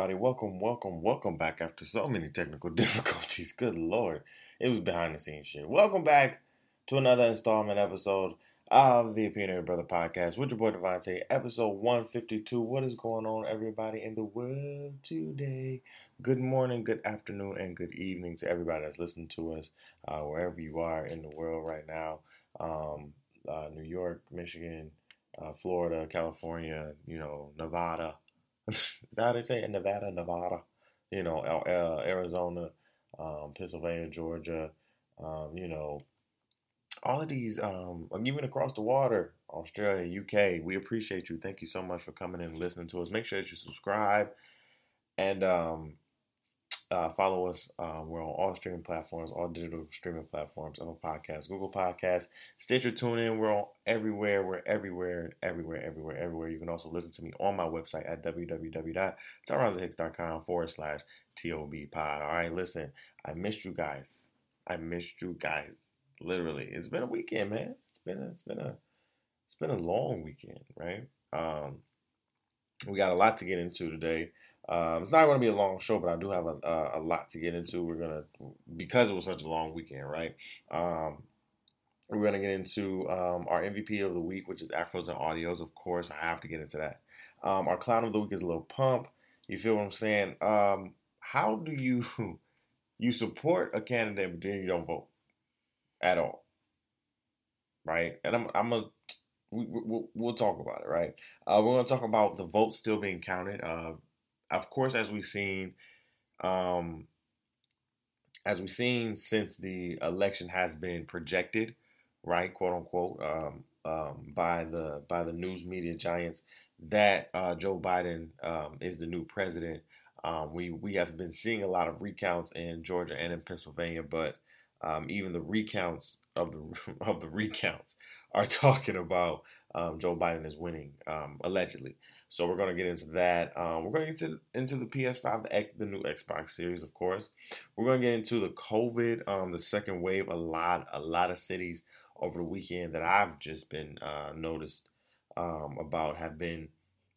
everybody? Welcome, welcome, welcome back after so many technical difficulties. Good lord. It was behind the scenes shit. Welcome back to another installment episode of the Opinionated Brother Podcast with your boy DeVonta, episode 152. What is going on, everybody, in the world today? Good morning, good afternoon, and good evening to everybody that's listening to us uh, wherever you are in the world right now. Um, uh, New York, Michigan, uh, Florida, California, you know, Nevada, is that how they say it? Nevada, Nevada, you know, uh, Arizona, um, Pennsylvania, Georgia, um, you know, all of these, um, even across the water, Australia, UK. We appreciate you. Thank you so much for coming in and listening to us. Make sure that you subscribe and um, uh, follow us. Um, we're on all streaming platforms, all digital streaming platforms, Apple Podcasts, Google Podcasts, Stitcher, TuneIn. We're on everywhere. We're everywhere, everywhere, everywhere, everywhere. You can also listen to me on my website at www.tyronzahicks.com forward slash TOB pod. All right, listen, I missed you guys. I missed you guys. Literally, it's been a weekend, man. It's been a, it's been a it's been a long weekend, right? Um, we got a lot to get into today. Um, it's not going to be a long show, but I do have a, a, a, lot to get into. We're gonna because it was such a long weekend, right? Um, we're gonna get into um, our MVP of the week, which is Afros and Audios. Of course, I have to get into that. Um, our clown of the week is Lil Pump. You feel what I'm saying? Um, how do you you support a candidate but then you don't vote at all? Right? And I'm I'm a we, will we'll talk about it, right? Uh, we're going to talk about the votes still being counted. Uh, of course, as we've seen, um, as we've seen since the election has been projected, right, quote unquote, um, um, by the by the news media giants, that uh, Joe Biden um, is the new president. Um, we we have been seeing a lot of recounts in Georgia and in Pennsylvania, but um, even the recounts of the of the recounts are talking about Joe Biden is winning allegedly. So we're going to get into that. Um, we're going to get into, the PS5, the, X, the new Xbox Series, of course. We're going to get into the COVID, um, the second wave. A lot, a lot of cities over the weekend that I've just been uh, noticed um, about have been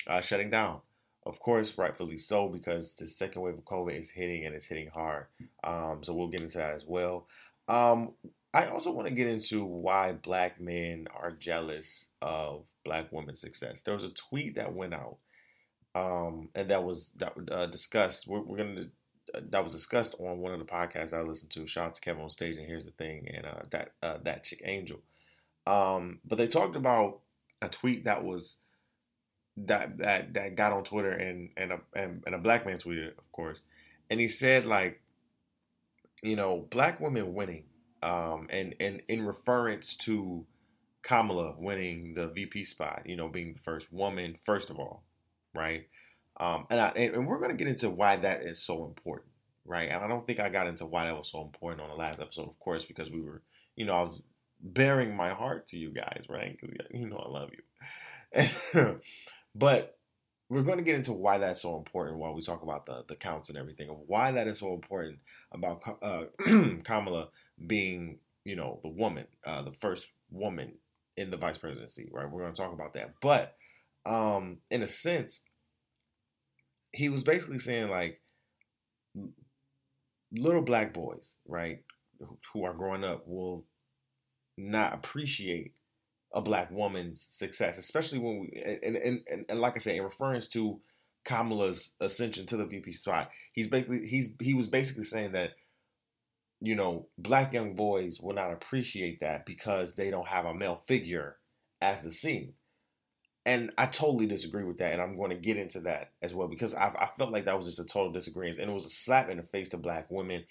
uh, shutting down. Of course, rightfully so, because the second wave of COVID is hitting and it's hitting hard. Um, so we'll get into that as well. Um, I also want to get into why black men are jealous of black women's success. There was a tweet that went out, um, and that was that uh, discussed. We're, we're gonna uh, that was discussed on one of the podcasts I listened to. Shout out to Kevin on stage, and here's the thing, and uh, that uh, that chick Angel. Um, but they talked about a tweet that was that that that got on Twitter, and and a and, and a black man tweeted, of course, and he said like, you know, black women winning um, and and in reference to Kamala winning the VP spot, you know, being the first woman, first of all, right? Um, and I and we're gonna get into why that is so important, right? And I don't think I got into why that was so important on the last episode, of course, because we were, you know, I was bearing my heart to you guys, right? Because you know I love you. but we're going to get into why that's so important while we talk about the the counts and everything of why that is so important about uh, Kamala being, you know, the woman, uh, the first woman in the vice presidency, right? We're going to talk about that. But um, in a sense, he was basically saying like little black boys, right, who are growing up will not appreciate a black woman's success, especially when we and and, and, and like I said, in reference to Kamala's ascension to the VP spot, he's basically he's he was basically saying that you know, black young boys will not appreciate that because they don't have a male figure as the scene. And I totally disagree with that, and I'm going to get into that as well because I, I felt like that was just a total disagreement, and it was a slap in the face to black women.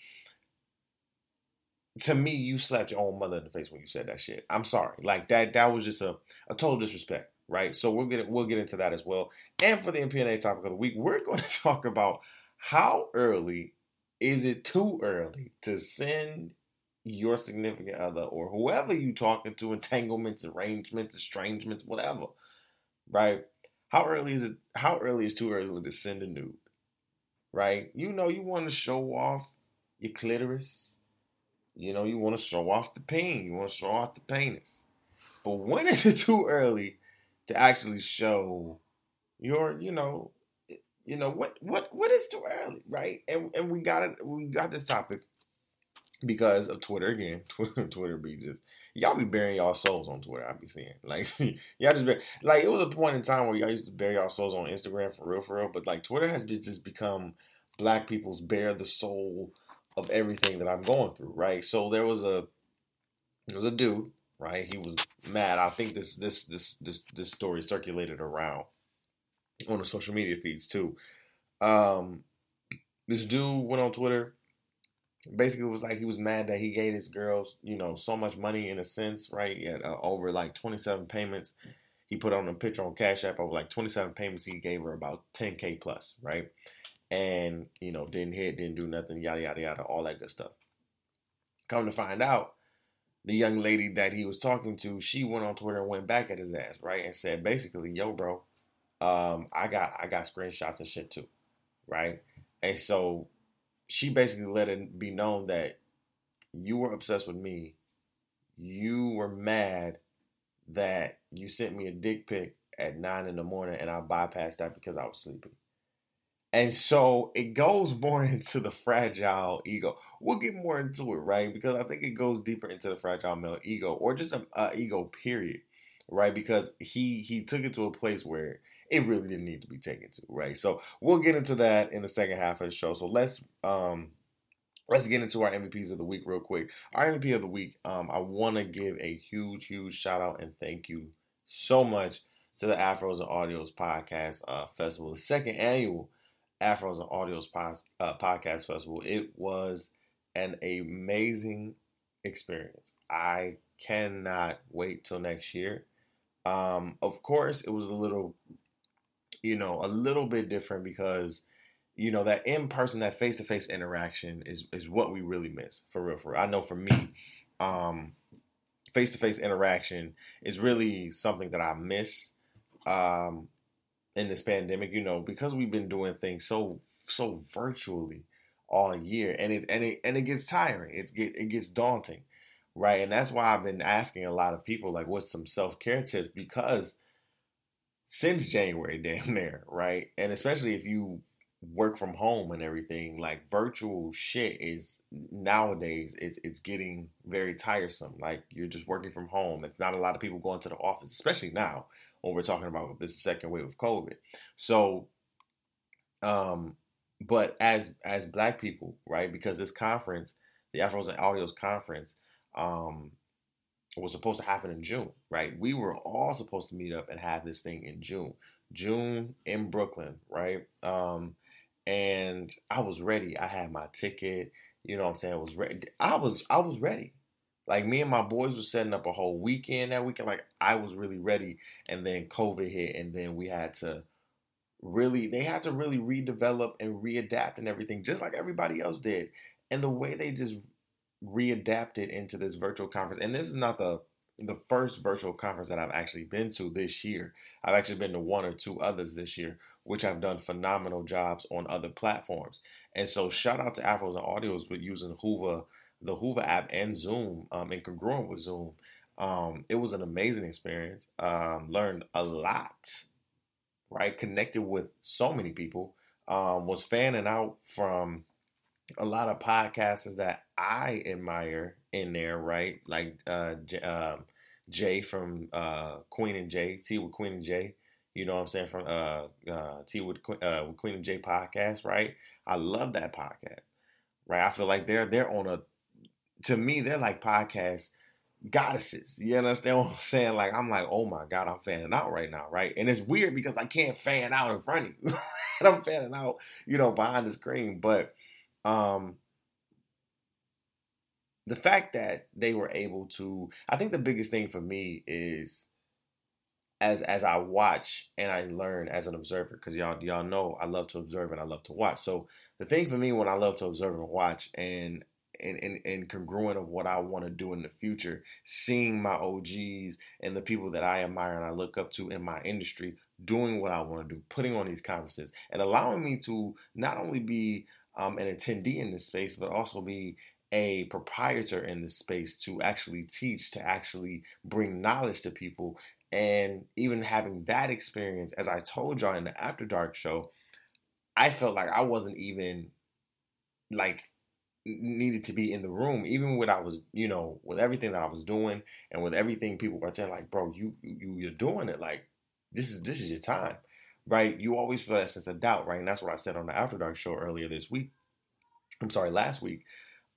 To me, you slapped your own mother in the face when you said that shit. I'm sorry, like that. That was just a, a total disrespect, right? So we'll get we'll get into that as well. And for the MPNA topic of the week, we're going to talk about how early is it too early to send your significant other or whoever you talking to entanglements, arrangements, estrangements, whatever, right? How early is it? How early is too early to send a nude, right? You know, you want to show off your clitoris. You know, you want to show off the pain. You want to show off the penis. But when is it too early to actually show your, you know, you know what what what is too early, right? And and we got it. We got this topic because of Twitter again. Twitter, be just y'all be burying y'all souls on Twitter. I be seeing like y'all just be, like it was a point in time where y'all used to bury y'all souls on Instagram for real, for real. But like Twitter has just become black people's bare the soul of everything that I'm going through, right? So there was a there was a dude, right? He was mad. I think this this this this this story circulated around on the social media feeds too. Um, this dude went on Twitter. Basically, it was like he was mad that he gave his girls, you know, so much money in a sense, right? Had uh, over like 27 payments. He put on a picture on Cash App over like 27 payments. He gave her about 10k plus, right? And you know, didn't hit, didn't do nothing, yada yada yada, all that good stuff. Come to find out, the young lady that he was talking to, she went on Twitter and went back at his ass, right? And said basically, yo, bro, um, I got I got screenshots and shit too, right? And so she basically let it be known that you were obsessed with me. You were mad that you sent me a dick pic at nine in the morning and I bypassed that because I was sleeping. And so it goes more into the fragile ego. We'll get more into it, right? Because I think it goes deeper into the fragile male ego or just a, a ego period, right? Because he he took it to a place where it really didn't need to be taken to, right? So we'll get into that in the second half of the show. So let's um let's get into our MVPs of the week real quick. Our MVP of the week, um, I want to give a huge, huge shout out and thank you so much to the Afros and Audios Podcast uh, Festival, the second annual Afros and Audios uh, Podcast Festival. It was an amazing experience. I cannot wait till next year. Um, of course, it was a little you know, a little bit different because, you know, that in person, that face to face interaction is is what we really miss for real. For real. I know for me, um, face to face interaction is really something that I miss um, in this pandemic. You know, because we've been doing things so so virtually all year, and it and it and it gets tiring. It get it gets daunting, right? And that's why I've been asking a lot of people like, what's some self care tips because since January, damn near, right? And especially if you work from home and everything, like virtual shit is nowadays it's it's getting very tiresome. Like you're just working from home. It's not a lot of people going to the office, especially now when we're talking about this second wave of COVID. So um but as as black people, right? Because this conference, the Afros and Audios conference, um, was supposed to happen in June, right? We were all supposed to meet up and have this thing in June. June in Brooklyn, right? Um, and I was ready. I had my ticket. You know what I'm saying? I was ready. I was I was ready. Like me and my boys were setting up a whole weekend that weekend. Like I was really ready. And then COVID hit, and then we had to really they had to really redevelop and readapt and everything, just like everybody else did. And the way they just readapted into this virtual conference. And this is not the the first virtual conference that I've actually been to this year. I've actually been to one or two others this year, which have done phenomenal jobs on other platforms. And so shout out to Afros and Audios with using Whova, the Whova app and Zoom, um, and congruent with Zoom. Um, it was an amazing experience. Um, learned a lot, right? Connected with so many people. Um, was fanning out from a lot of podcasters that I admire in there, right? Like uh, J, uh, Jay from uh, Queen and Jay, T with Queen and Jay. You know what I'm saying? From uh, uh, T with, uh, with Queen and Jay podcast, right? I love that podcast, right? I feel like they're they're on a. To me, they're like podcast goddesses. You understand what I'm saying? Like I'm like, oh my god, I'm fanning out right now, right? And it's weird because I can't fan out in front of you. And I'm fanning out, you know, behind the screen, but um, the fact that they were able to, I think the biggest thing for me is as as I watch and I learn as an observer, because y'all y'all know I love to observe and I love to watch. So the thing for me when I love to observe and watch and and, and, and congruent of what I want to do in the future, seeing my OGs and the people that I admire and I look up to in my industry doing what I want to do, putting on these conferences, and allowing me to not only be um, an attendee in this space, but also be a proprietor in this space to actually teach, to actually bring knowledge to people. And even having that experience, as I told y'all in the After Dark show, I felt like I wasn't even like needed to be in the room, even when I was, you know, with everything that I was doing and with everything people were saying, like, bro, you you you're doing it. Like, this is this is your time, right? You always feel that sense of doubt, right? And that's what I said on the After Dark show earlier this week. I'm sorry, last week.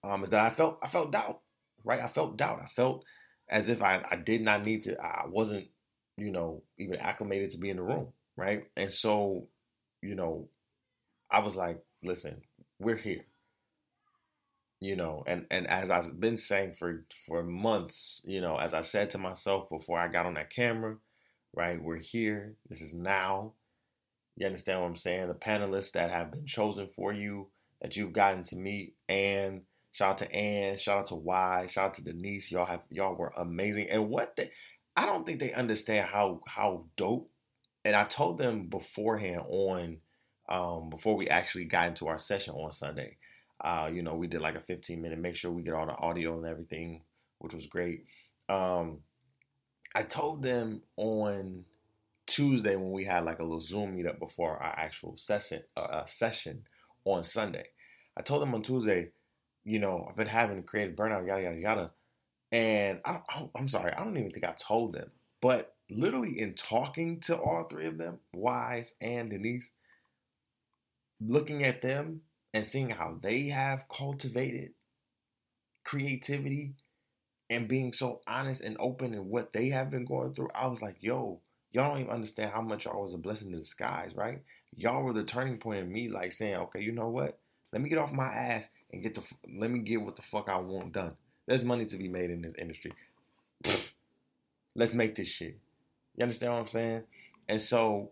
Um, is that I felt I felt doubt, right? I felt doubt. I felt as if I, I did not need to. I wasn't, you know, even acclimated to be in the room, right? And so, you know, I was like, listen, we're here you know and and as i've been saying for for months you know as i said to myself before i got on that camera right we're here this is now you understand what i'm saying? The panelists that have been chosen for you that you've gotten to meet and shout out to ann shout out to y shout out to denise y'all have y'all were amazing. And what the i don't think they understand how how dope and i told them beforehand on um before we actually got into our session on sunday. Uh, you know, we did like a 15 minute, make sure we get all the audio and everything, which was great. Um, I told them on Tuesday when we had like a little Zoom meetup before our actual session, uh, uh, session on Sunday. I told them on Tuesday, you know, I've been having creative burnout, yada yada yada, and I, am sorry, I don't even think I told them, but literally in talking to all three of them, Wise and Denise, looking at them and seeing how they have cultivated creativity and being so honest and open in what they have been going through, I was like, yo, y'all don't even understand how much y'all was a blessing in disguise, right? Y'all were the turning point in me, like saying, okay, you know what? Let me get off my ass and get the, let me get what the fuck I want done. There's money to be made in this industry. Let's make this shit. You understand what I'm saying? And so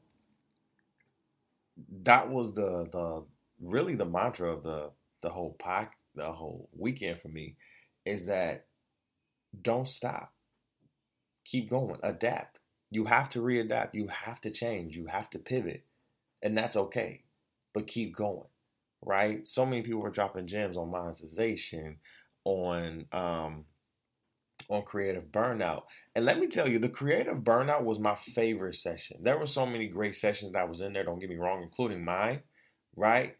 that was the the really the mantra of the the whole pack the whole weekend for me is that don't stop. Keep going. Adapt. You have to readapt. You have to change. You have to pivot. And that's okay. But keep going. Right? So many people were dropping gems on monetization, on um on creative burnout. And let me tell you, the creative burnout was my favorite session. There were so many great sessions that was in there, don't get me wrong, including mine, right?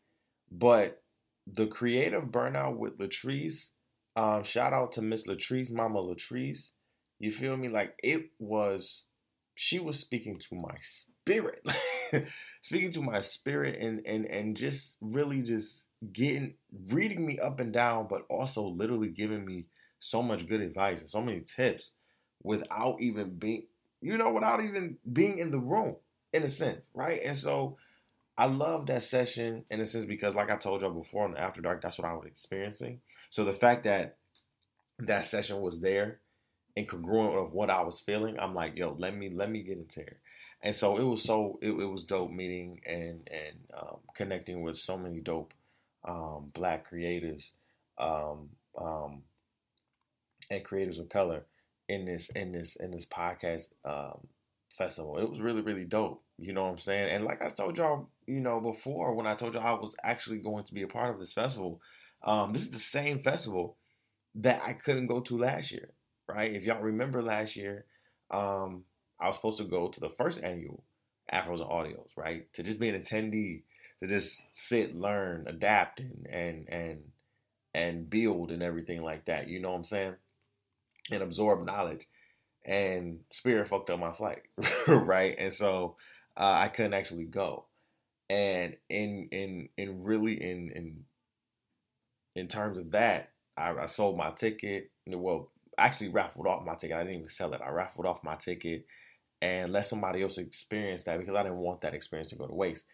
But the creative burnout with Latrice, um, shout out to Miss Latrice, Mama Latrice. You feel me? Like it was, she was speaking to my spirit, speaking to my spirit, and and and just really just getting reading me up and down, but also literally giving me so much good advice and so many tips without even being, you know, without even being in the room in a sense, right? And so I love that session in a sense because, like I told y'all before on the After Dark, that's what I was experiencing. So the fact that that session was there and congruent of what I was feeling, I'm like, yo, let me let me get into here. And so it was so it, it was dope meeting and and um, connecting with so many dope um, black creatives um, um and creatives of color in this in this in this podcast um, festival. It was really really dope. You know what I'm saying? And like I told y'all, you know, before when I told y'all I was actually going to be a part of this festival, um, this is the same festival that I couldn't go to last year, right? If y'all remember last year, um, I was supposed to go to the first annual Afros and Audios, right? To just be an attendee, to just sit, learn, adapt, and and and and build and everything like that. You know what I'm saying? And absorb knowledge. And Spirit fucked up my flight, right? And so uh, I couldn't actually go. And in in in really in in in terms of that, I, I sold my ticket. Well, actually raffled off my ticket. I didn't even sell it. I raffled off my ticket and let somebody else experience that because I didn't want that experience to go to waste.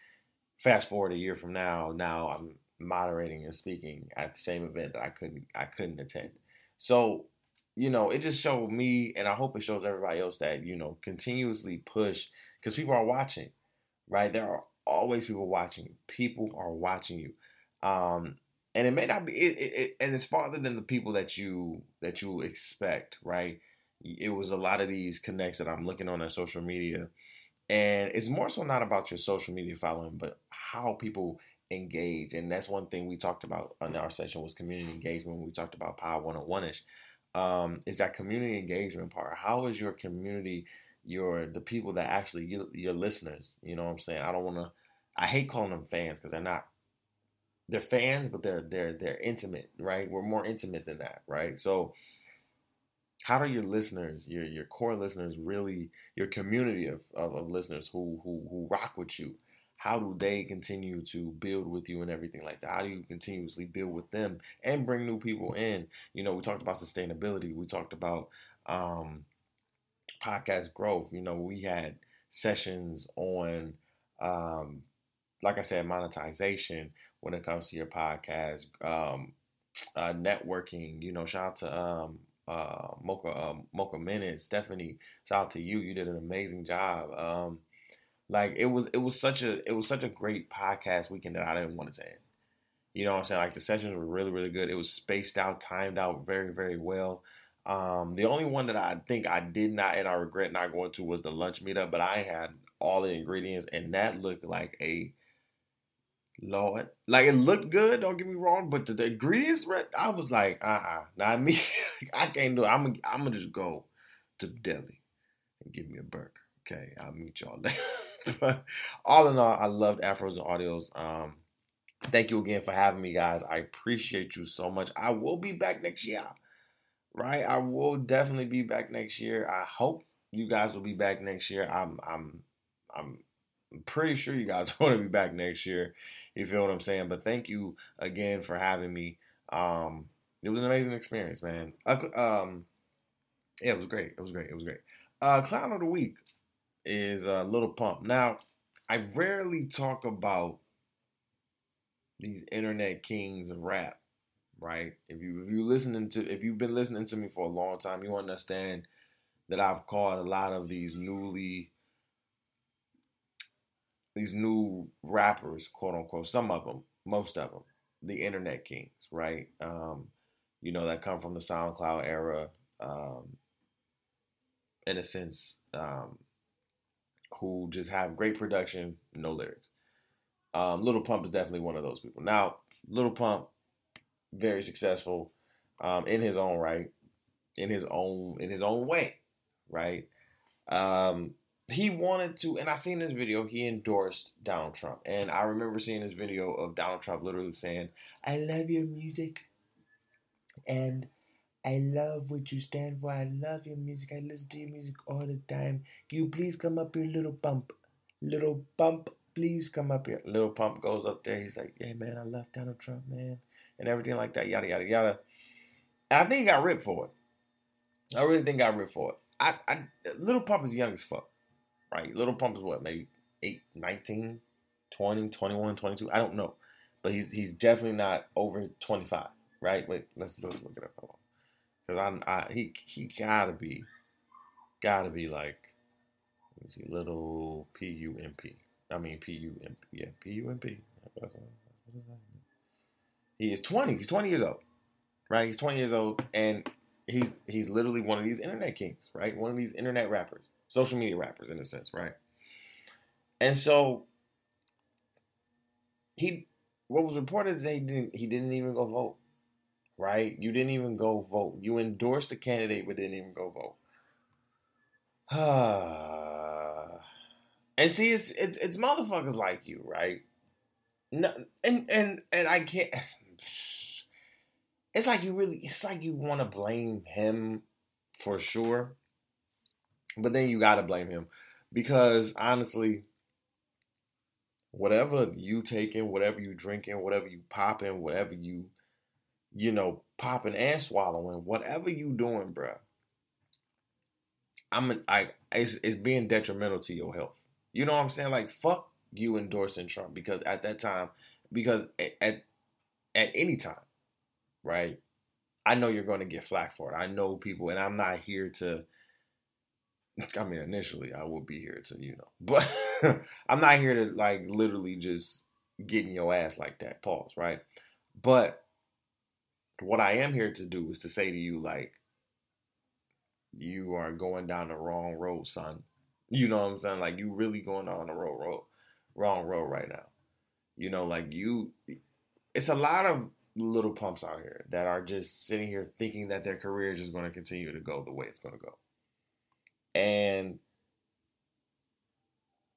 Fast forward a year from now, now I'm moderating and speaking at the same event that I couldn't I couldn't attend. So, you know, it just showed me and I hope it shows everybody else that, you know, continuously push because people are watching, right? There are always people watching. People are watching you, um, and it may not be, it, it, it, and it's farther than the people that you that you expect, right? It was a lot of these connects that I'm looking on on social media, and it's more so not about your social media following, but how people engage, and that's one thing we talked about in our session was community engagement. We talked about Power 101 ish, um, is that community engagement part? How is your community? your the people that actually you, your listeners. You know what I'm saying? I don't want to. I hate calling them fans because they're not. They're fans, but they're they're they're intimate, right? We're more intimate than that, right? So, how do your listeners, your your core listeners, really your community of, of, of listeners who who who rock with you? how do they continue to build with you and everything like that? How do you continuously build with them and bring new people in? You know, we talked about sustainability. We talked about um, podcast growth. You know, we had sessions on, um, like I said, monetization when it comes to your podcast, um, uh, networking. You know, shout out to um, uh, Mocha uh, Mocha Minute, Stephanie. Shout out to you. You did an amazing job. Um, like it was, it was such a, it was such a great podcast weekend that I didn't want it to end. You know what I'm saying? Like the sessions were really, really good. It was spaced out, timed out very, very well. Um, the only one that I think I did not and I regret not going to was the lunch meetup, but I had all the ingredients and that looked like a Lord. Like it looked good, don't get me wrong, but the, the ingredients, I was like, uh uh-uh, uh not me. I can't do it. I'm going I'm gonna just go to the deli and give me a burger. Okay, I'll meet y'all later. all in all, I loved Afros and Audios. Um, thank you again for having me, guys. I appreciate you so much. I will be back next year, right? I will definitely be back next year. I hope you guys will be back next year. I'm, I'm, I'm pretty sure you guys want to be back next year. You feel what I'm saying? But thank you again for having me. Um, it was an amazing experience, man. Uh, um, yeah, it was great. It was great. It was great. Uh, clown of the week is uh, Lil Pump. Now, I rarely talk about these internet kings of rap, right? If you if you listening to if you've been listening to me for a long time, you understand that I've called a lot of these newly these new rappers, quote unquote, some of them, most of them, the internet kings, right? Um, you know, that come from the SoundCloud era, um, in a sense, um, who just have great production, no lyrics. Um, Lil Pump is definitely one of those people. Now, Little Pump, very successful um, in his own right, in his own in his own way, right? Um, he wanted to, and I seen this video. He endorsed Donald Trump, and I remember seeing this video of Donald Trump literally saying, "I love your music," and I love what you stand for. I love your music. I listen to your music all the time. Can you please come up here, little pump? Little pump, please come up here. Little pump goes up there. He's like, "Yeah, man, I love Donald Trump, man," and everything like that. Yada yada yada. And I think he got ripped for it. I really think he got ripped for it. I, I little pump is young as fuck, right? Little pump is what, maybe 8, 19, 20, 21, 22. I don't know, but he's he's definitely not over 25, right? Wait, let's let's look it up. Cause I, I he he gotta be, gotta be like, let me see, little P U M P. I mean P U M P. Yeah, P U M P. He is twenty. He's twenty years old, right? He's twenty years old, and he's he's literally one of these internet kings, right? One of these internet rappers, social media rappers, in a sense, right? And so he, what was reported is he didn't he didn't even go vote right? You didn't even go vote. You endorsed the candidate, but didn't even go vote. and see, it's, it's it's motherfuckers like you, right? No, and and and I can't. It's like you really. It's like you want to blame him for sure, but then you got to blame him because honestly, whatever you taking, whatever you drinking, whatever you popping, whatever you you know, popping and swallowing, whatever you doing, bro. I'm I it's, it's being detrimental to your health. You know what I'm saying? Like fuck you endorsing Trump because at that time, because at at, at any time, right? I know you're going to get flack for it. I know people, and I'm not here to. I mean, initially, I will be here to you know, but I'm not here to like literally just getting your ass like that. Pause, right? But what I am here to do is to say to you, like, you are going down the wrong road, son. You know what I'm saying? Like, you really going down the road, road, wrong road right now. You know, like you, it's a lot of little pumps out here that are just sitting here thinking that their career is just going to continue to go the way it's going to go. And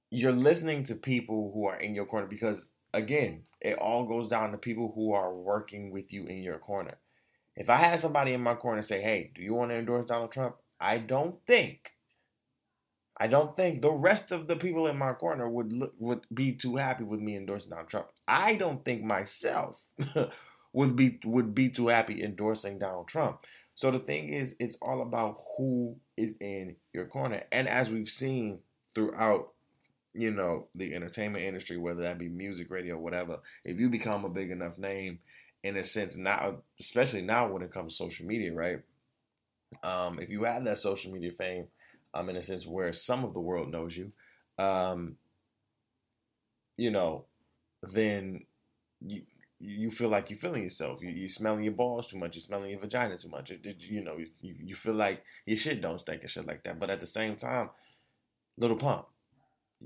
you're listening to people who are in your corner because again, it all goes down to people who are working with you in your corner. If I had somebody in my corner say, "Hey, do you want to endorse Donald Trump?" I don't think I don't think the rest of the people in my corner would look, would be too happy with me endorsing Donald Trump. I don't think myself would be would be too happy endorsing Donald Trump. So the thing is, it's all about who is in your corner, and as we've seen throughout, you know, the entertainment industry, whether that be music, radio, whatever, if you become a big enough name, in a sense now, especially now when it comes to social media, right? Um, if you have that social media fame um, in a sense where some of the world knows you, um, you know, then you you feel like you're feeling yourself. You you smelling your balls too much. You're smelling your vagina too much. It, it, you know, you, you feel like your shit don't stink and shit like that. But at the same time, little pump,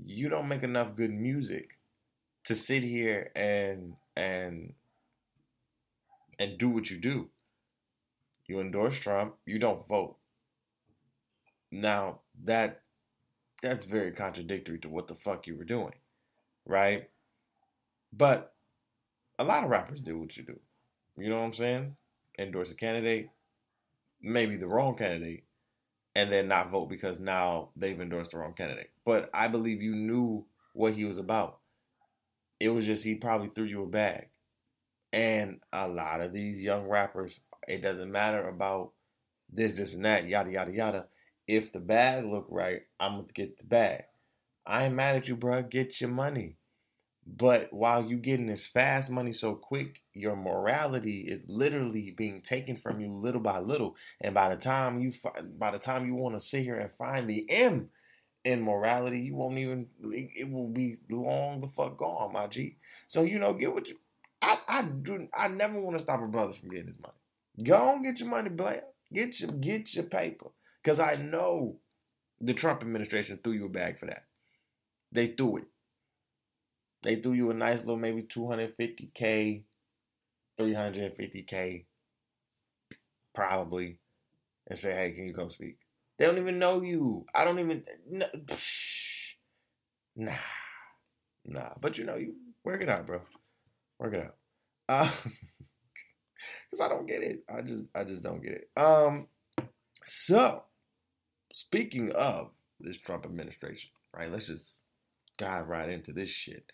you don't make enough good music to sit here and and and do what you do. You endorse Trump. You don't vote. Now that that's very contradictory to what the fuck you were doing, right? But a lot of rappers do what you do. You know what I'm saying? Endorse a candidate, maybe the wrong candidate, and then not vote because now they've endorsed the wrong candidate. But I believe you knew what he was about. It was just he probably threw you a bag. And a lot of these young rappers, it doesn't matter about this, this, and that, yada, yada, yada if the bag look right, I'm gonna get the bag. I ain't mad at you, bro. Get your money. But while you getting this fast money so quick, your morality is literally being taken from you little by little. And by the time you by the time you want to sit here and find the M in morality, you won't even. It will be long the fuck gone, my G. So you know, get what you. I I do. I never want to stop a brother from getting his money. Go on, get your money, Blair. Get your get your paper. Because I know the Trump administration threw you a bag for that. They threw it. They threw you a nice little maybe 250K, 350K, probably, and say, hey, can you come speak? They don't even know you. I don't even. No, nah. Nah. But you know, you work it out, bro. Work it out. Uh, Cause I don't get it. I just I just don't get it. Um so speaking of this Trump administration, right? Let's just dive right into this shit.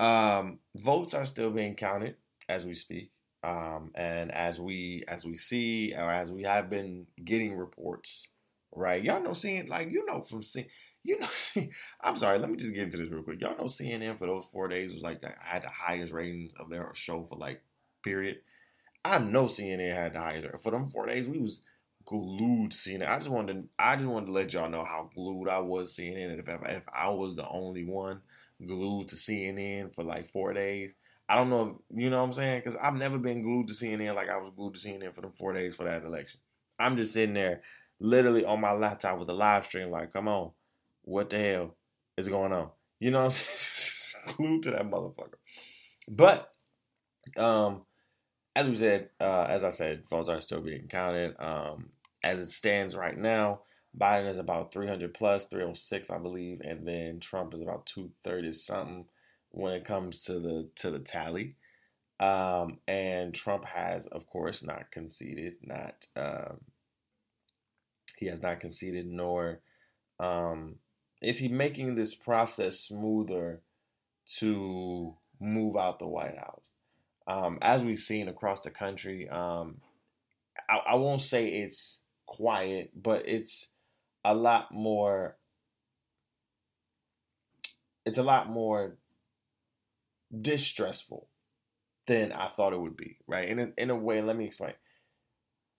Um, votes are still being counted as we speak, um, and as we as we see or as we have been getting reports, right? Y'all know seeing like you know from seeing. You know, see, I'm sorry. Let me just get into this real quick. Y'all know CNN for those four days was like I had the highest ratings of their show for like period. I know CNN had the highest for them four days. We was glued it. I just wanted to, I just wanted to let y'all know how glued I was it. And if, if I was the only one glued to CNN for like four days, I don't know, you know what I'm saying? Because I've never been glued to CNN like I was glued to CNN for the four days for that election. I'm just sitting there, literally on my laptop with a live stream, like, come on, what the hell is going on? You know what I'm saying? glued to that motherfucker. But, um, as we said, uh, as I said, votes are still being counted. Um, as it stands right now, Biden is about 300 plus, 306, I believe, and then Trump is about 230 something when it comes to the to the tally. Um, and Trump has, of course, not conceded. Not um, he has not conceded, nor um, is he making this process smoother to move out the White House. Um, as we've seen across the country, um, I, I won't say it's quiet, but it's a lot more. It's a lot more distressful than I thought it would be, right? In a, in a way, let me explain.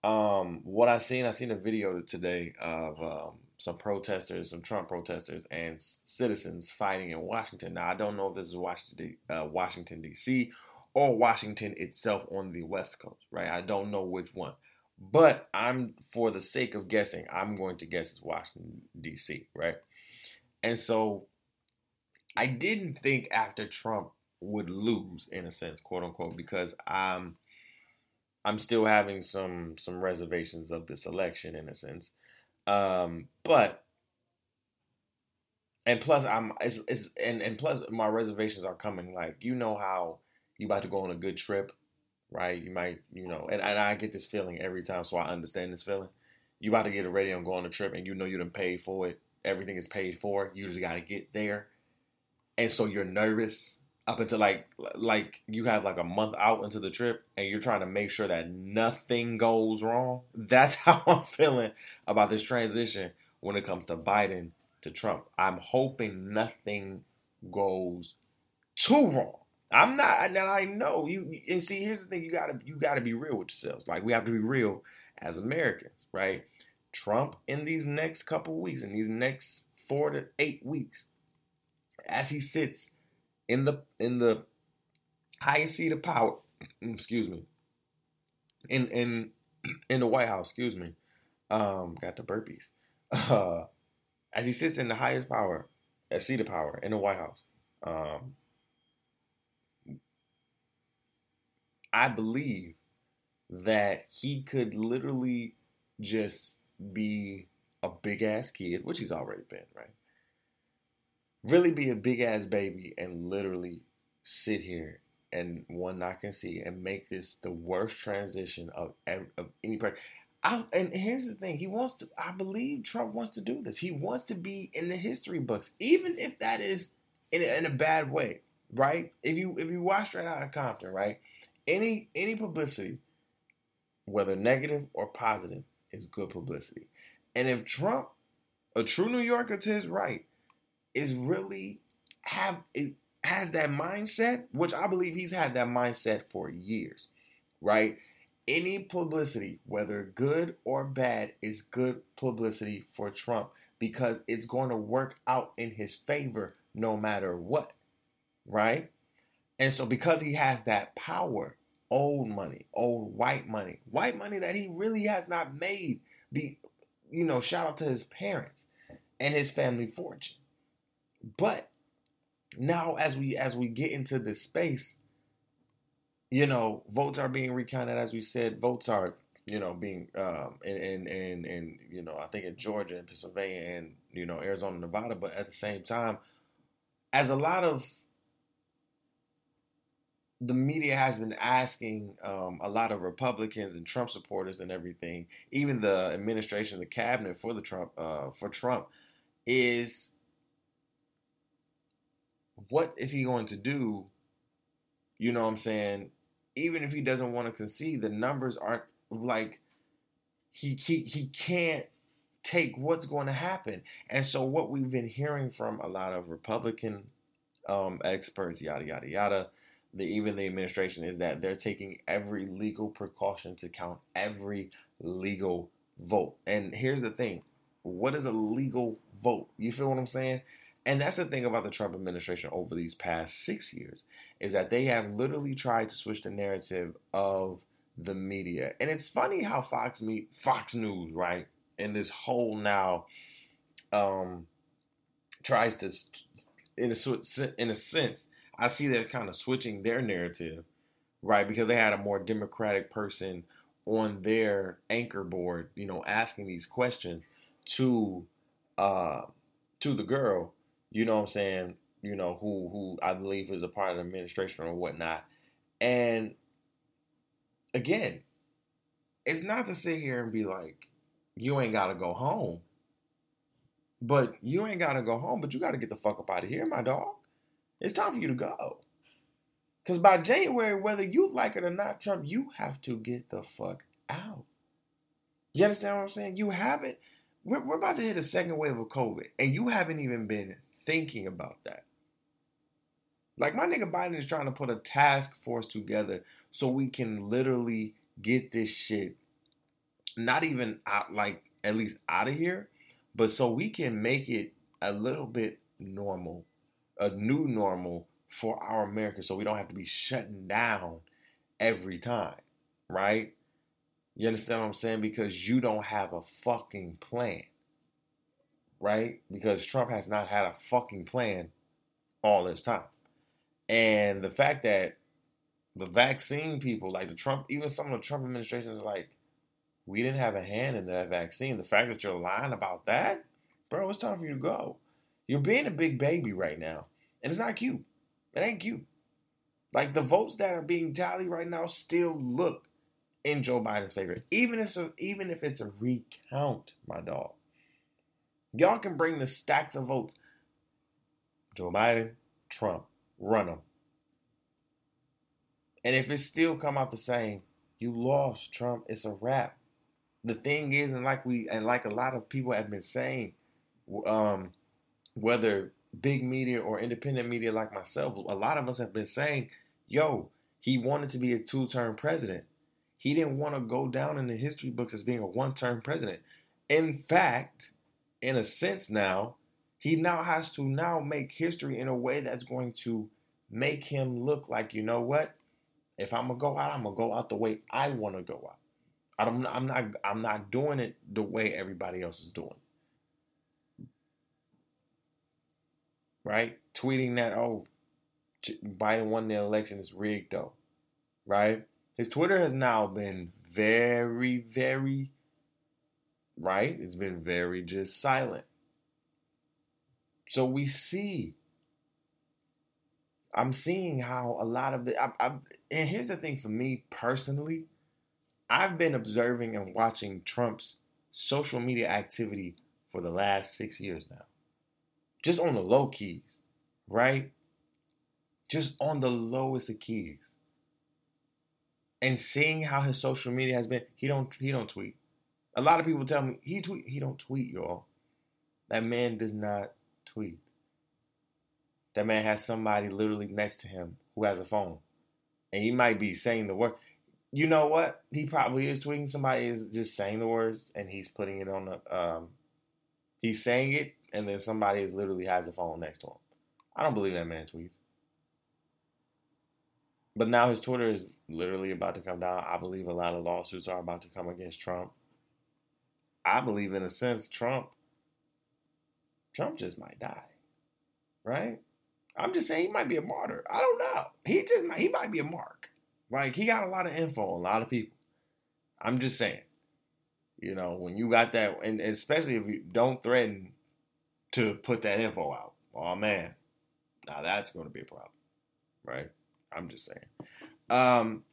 Um, what I seen, I seen a video today of um, some protesters, some Trump protesters, and citizens fighting in Washington. Now, I don't know if this is Washington, uh, Washington D.C. or Washington itself on the West Coast, right? I don't know which one. But I'm, for the sake of guessing, I'm going to guess it's Washington, D.C., right? And so I didn't think after Trump would lose, in a sense, quote unquote, because I'm. I'm still having some some reservations of this election in a sense, um, but and plus I'm it's, it's and and plus my reservations are coming. Like you know how you about to go on a good trip, right? You might you know, and, and I get this feeling every time, so I understand this feeling. You about to get ready and go on a trip, and you know you done paid for it. Everything is paid for. You just got to get there, and so you're nervous up until like like you have like a month out into the trip and you're trying to make sure that nothing goes wrong. That's how I'm feeling about this transition when it comes to Biden to Trump. I'm hoping nothing goes too wrong. I'm not, Now I know you. And see, here's the thing: you gotta, you gotta be real with yourselves. Like we have to be real as Americans, right? Trump in these next couple weeks, in these next four to eight weeks, as he sits in the in the highest seat of power, excuse me, in in in the White House, excuse me, um, got the burpees. Uh, as he sits in the highest power, a seat of power in the White House. Um, I believe that he could literally just be a big ass kid, which he's already been, right? Really be a big ass baby and literally sit here and one knock and see and make this the worst transition of, of any person. I, and here's the thing: he wants to. I believe Trump wants to do this. He wants to be in the history books, even if that is in a, in a bad way, right? If you if you watch Straight Outta Compton, right? Any any publicity, whether negative or positive, is good publicity. And if Trump, a true New Yorker to his right, is really have has that mindset, which I believe he's had that mindset for years, right? any publicity, whether good or bad, is good publicity for Trump because it's going to work out in his favor no matter what. Right? And so, because he has that power, old money, old white money, white money that he really has not made, be, you know, shout out to his parents and his family fortune. But now, as we as we get into this space, you know, votes are being recounted, as we said. Votes are, you know, being um, and and and you know, I think in Georgia and Pennsylvania and you know Arizona, Nevada. But at the same time, as a lot of the media has been asking um, a lot of Republicans and Trump supporters and everything, even the administration, the cabinet for the Trump uh, for Trump, is what is he going to do? You know what I'm saying? even if he doesn't want to concede, the numbers aren't like he he he can't take what's going to happen. And so what we've been hearing from a lot of Republican um, experts, yada yada yada, the, even the administration is that they're taking every legal precaution to count every legal vote. And here's the thing: what is a legal vote? You feel what I'm saying? And that's the thing about the Trump administration over these past six years is that they have literally tried to switch the narrative of the media. And it's funny how Fox me Fox News, right, in this whole now um tries to in a in a sense, I see they're kind of switching their narrative, right? Because they had a more democratic person on their anchor board, you know, asking these questions to uh to the girl you know what I'm saying, you know, who who I believe is a part of the administration or whatnot. And again, it's not to sit here and be like, you ain't gotta go home. But you ain't gotta go home, but you gotta get the fuck up out of here, my dog. It's time for you to go. Because by January, whether you like it or not, Trump, you have to get the fuck out. You understand what I'm saying? You haven't. We're, we're about to hit a second wave of COVID, and you haven't even been thinking about that. Like my nigga Biden is trying to put a task force together so we can literally get this shit not even out like at least out of here, but so we can make it a little bit normal, a new normal for our America so we don't have to be shutting down every time, right? You understand what I'm saying? Because you don't have a fucking plan right? Because Trump has not had a fucking plan all this time. And the fact that the vaccine people, like the Trump, even some of the Trump administration is like, we didn't have a hand in that vaccine. The fact that you're lying about that, bro, it's time for you to go. You're being a big baby right now, and it's not cute. It ain't cute. Like the votes that are being tallied right now still look in Joe Biden's favor, even if even if it's a recount, my dog. Y'all can bring the stacks of votes. Joe Biden, Trump, run them. And if it still come out the same, you lost, Trump. It's a wrap. The thing is, and like we and like a lot of people have been saying, um, whether big media or independent media like myself, a lot of us have been saying, yo, he wanted to be a two-term president. He didn't want to go down in the history books as being a one-term president. In fact, in a sense now, he now has to now make history in a way that's going to make him look like, you know what? If I'm gonna go out, I'm gonna go out the way I want to go out. I don't, I'm not. I'm not doing it the way everybody else is doing. Right? Tweeting that oh, Biden won the election is rigged though. Right? His Twitter has now been very, very right. It's been very just silent. So we see I'm seeing how a lot of the I, I, and here's the thing for me personally, I've been observing and watching Trump's social media activity for the last six years now, just on the low keys, right? Just on the lowest of keys, and seeing how his social media has been. He don't he don't tweet. A lot of people tell me he tweet he don't tweet, y'all. That man does not tweet. That man has somebody literally next to him who has a phone. And he might be saying the word. You know what? He probably is tweeting. Somebody is just saying the words and he's putting it on the um he's saying it and then somebody is literally has a phone next to him. I don't believe that man tweets. But now his Twitter is literally about to come down. I believe a lot of lawsuits are about to come against Trump. I believe in a sense Trump Trump just might die. Right? I'm just saying he might be a martyr. I don't know. He just he might be a mark. Like he got a lot of info, on a lot of people. I'm just saying. You know, when you got that, and especially if you don't threaten to put that info out, oh man, now that's going to be a problem, right? I'm just saying. Um,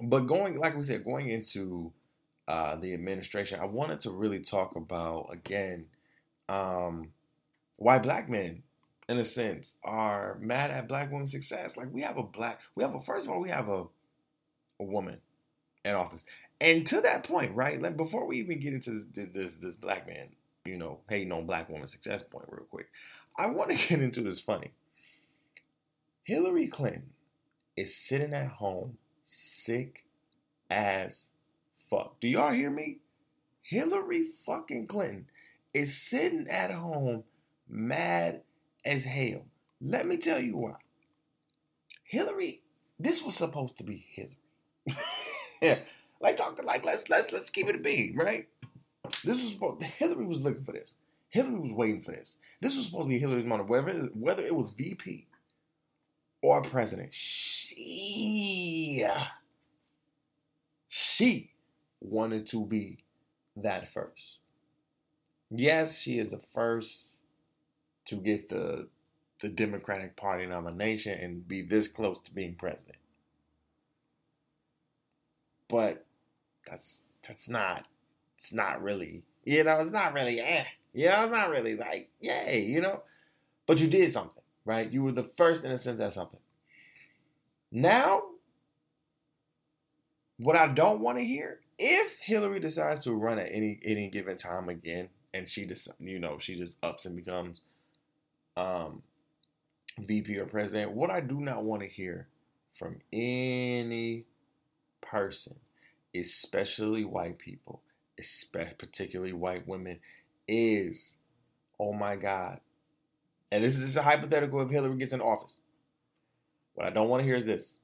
but going, like we said, going into uh, the administration, I wanted to really talk about again um, why black men in a sense, are mad at black women's success. Like we have a black, we have a first of all, we have a a woman in office, and to that point, right? Like before we even get into this this, this black man, you know, hating on black woman success point, real quick, I want to get into this funny. Hillary Clinton is sitting at home, sick as fuck. Do y'all hear me? Hillary fucking Clinton is sitting at home, mad as hell. Let me tell you why. Hillary, this was supposed to be Hillary. yeah, like talking like let's let's let's keep it a being, right? This was supposed. Hillary was looking for this. Hillary was waiting for this. This was supposed to be Hillary's moment, whether whether it was VP or president. She she wanted to be that first. Yes, she is the first to get the the Democratic Party nomination and be this close to being president. But that's that's not it's not really you know it's not really eh you know it's not really like yay you know? But you did something right? You were the first in a sense at something. Now what I don't want to hear if Hillary decides to run at any any given time again and she just you know she just ups and becomes um, VP or president, what I do not want to hear from any person, especially white people, especially particularly white women, is, oh my God. And this is, a hypothetical if Hillary gets in office. What I don't want to hear is this.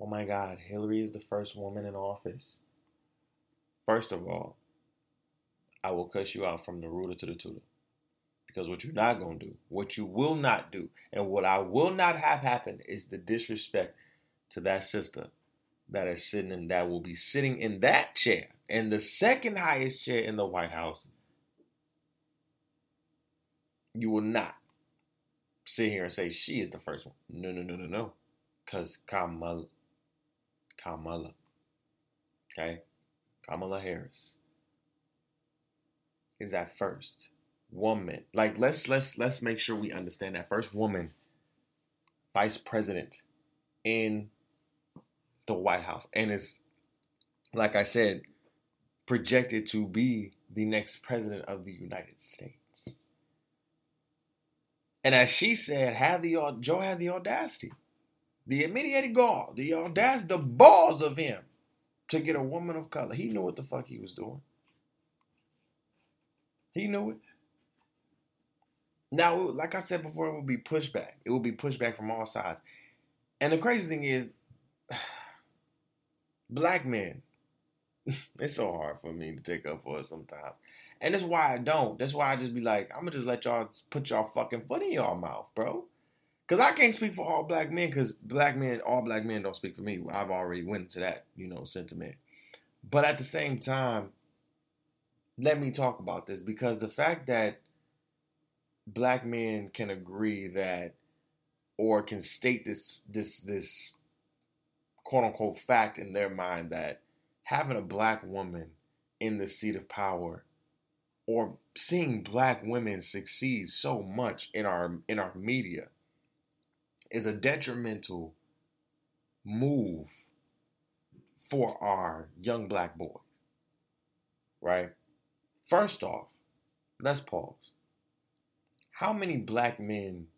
Oh my God, Hillary is the first woman in office. First of all, I will cuss you out from the rooter to the tutor. Because what you're not going to do, what you will not do, and what I will not have happen is the disrespect to that sister that is sitting and that will be sitting in that chair, in the second highest chair in the White House. you will not sit here and say she is the first one. No, no, no, no, no. Because Kamala, Kamala, okay, Kamala Harris is that first woman. Like let's let's let's make sure we understand that first woman vice president in the White House and is like I said projected to be the next president of the United States. And as she said, had the Joe had the audacity, the immediate gall, the audacity, the balls of him to get a woman of color. He knew what the fuck he was doing. He knew it. Now, like I said before, it will be pushback. It will be pushback from all sides. And the crazy thing is, black men, it's so hard for me to take up for it sometimes. And that's why I don't. That's why I just be like, I'm gonna just let y'all put y'all fucking foot in y'all mouth, bro. Cause I can't speak for all black men, cause black men, all black men don't speak for me. I've already went into that, you know, sentiment. But at the same time, let me talk about this because the fact that black men can agree that or can state this this this quote unquote fact in their mind that having a black woman in the seat of power or seeing black women succeed so much in our in our media is a detrimental move for our young black boys. Right? First off, let's pause. How many black men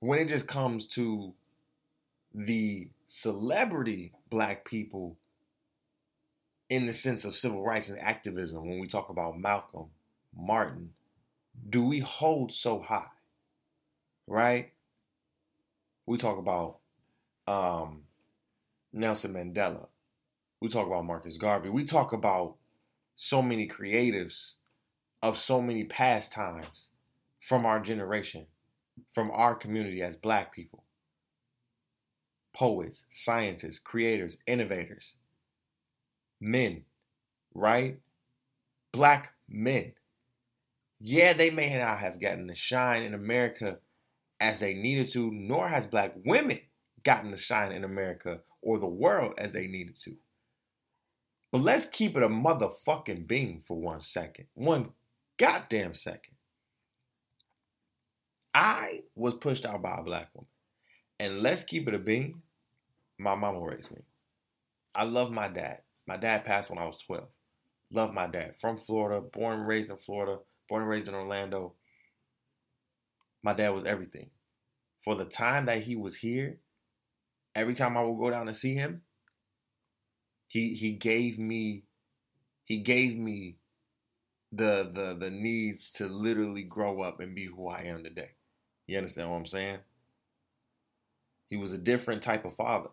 when it just comes to the celebrity black people in the sense of civil rights and activism, when we talk about Malcolm, Martin, do we hold so high? Right? We talk about um, Nelson Mandela. We talk about Marcus Garvey. We talk about so many creatives of so many pastimes from our generation, from our community as black people. Poets, scientists, creators, innovators men, right? Black men. Yeah, they may not have gotten the shine in America as they needed to, nor has black women gotten the shine in America or the world as they needed to. But let's keep it a motherfucking being for one second. One goddamn second. I was pushed out by a black woman. And let's keep it a being. My mama raised me. I love my dad. My dad passed when I was 12. Love my dad. From Florida, born and raised in Florida, born and raised in Orlando. My dad was everything. For the time that he was here, every time I would go down to see him, he he gave me he gave me the the the needs to literally grow up and be who I am today. You understand what I'm saying? He was a different type of father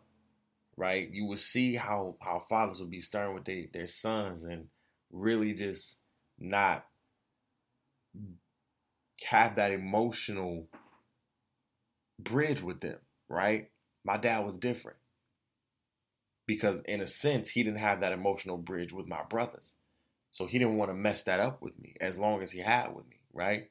right? You would see how how fathers would be stern with they, their sons and really just not have that emotional bridge with them, right? My dad was different because in a sense he didn't have that emotional bridge with my brothers. So he didn't want to mess that up with me as long as he had with me, right?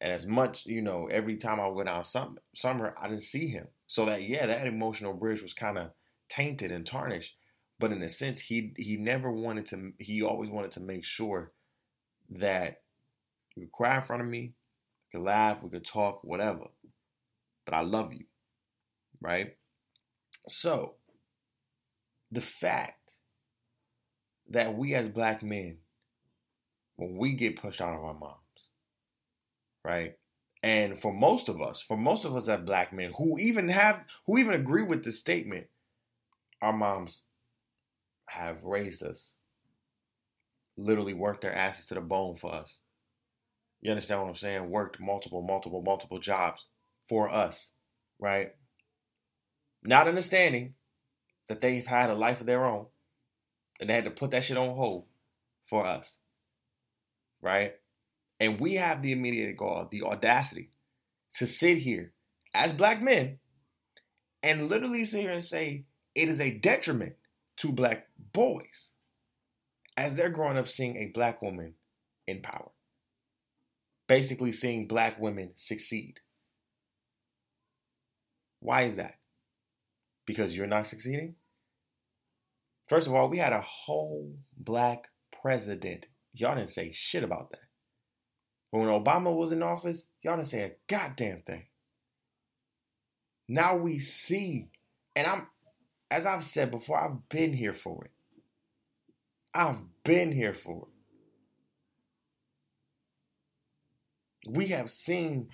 And as much, you know, every time I went out summer, summer I didn't see him. So that yeah, that emotional bridge was kind of tainted and tarnished. But in a sense, he he never wanted to. He always wanted to make sure that you could cry in front of me, we could laugh, we could talk, whatever. But I love you, right? So the fact that we as black men, when we get pushed out of our moms, right? And for most of us, for most of us as black men who even have who even agree with this statement, our moms have raised us, literally worked their asses to the bone for us. You understand what I'm saying? Worked multiple, multiple, multiple jobs for us, right? Not understanding that they've had a life of their own and they had to put that shit on hold for us, right? And we have the immediate goal, the audacity to sit here as black men and literally sit here and say, it is a detriment to black boys as they're growing up seeing a black woman in power. basically seeing black women succeed. Why is that? Because you're not succeeding? First of all, we had a whole black president. Y'all didn't say shit about that. But when Obama was in office, y'all didn't say a goddamn thing. Now we see, and I'm, as I've said before, I've been here for it. I've been here for it. We have seen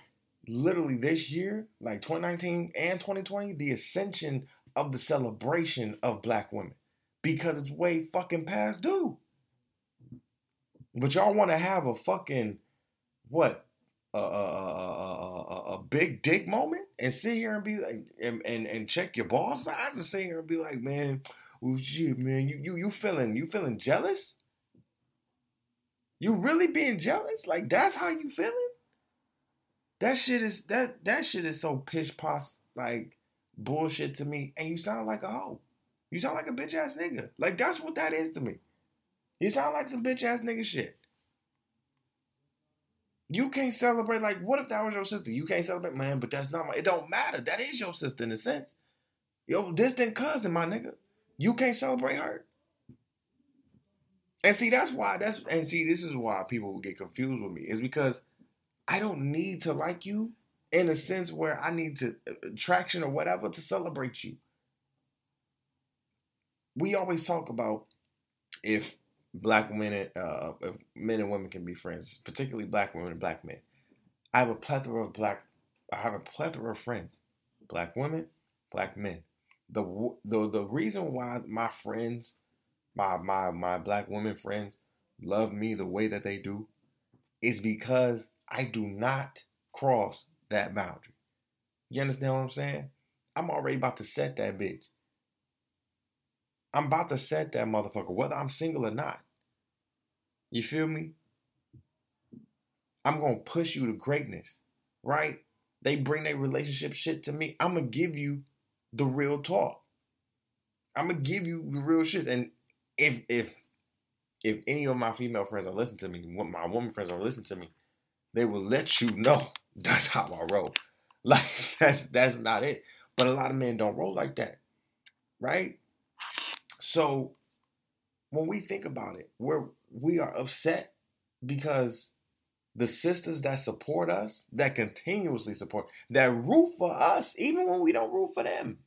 literally this year, like 2019 and 2020, the ascension of the celebration of black women because it's way fucking past due. But y'all want to have a fucking what a, a, a, a, big dick moment and sit here and be like and, and, and check your ball size and sit here and be like, man, oh shit, man, you you you feeling you feeling jealous? You really being jealous? Like that's how you feeling? That shit is that that shit is so pish posh like bullshit to me, and you sound like a hoe. You sound like a bitch ass nigga. Like that's what that is to me. You sound like some bitch ass nigga shit. You can't celebrate like what if that was your sister? You can't celebrate, man, but that's not my it don't matter. That is your sister in a sense. Your distant cousin, my nigga. You can't celebrate her. And see, that's why that's and see, this is why people get confused with me. Is because I don't need to like you in a sense where I need to uh, uh, attraction or whatever to celebrate you. We always talk about if black women, uh, if men and women can be friends, particularly black women and black men. I have a plethora of black, I have a plethora of friends, black women, black men. The the the reason why my friends, my my my black women friends, love me the way that they do, is because I do not cross that boundary. You understand what I'm saying? I'm already about to set that bitch. I'm about to set that motherfucker, whether I'm single or not. You feel me? I'm gonna push you to greatness, right? They bring their relationship shit to me. I'm gonna give you the real talk. I'm gonna give you the real shit. And if if if any of my female friends are listening to me, my woman friends are listening to me, they will let you know that's how I roll. Like that's that's not it. But a lot of men don't roll like that, right? So when we think about it, we're we are upset because the sisters that support us, that continuously support, that root for us, even when we don't root for them.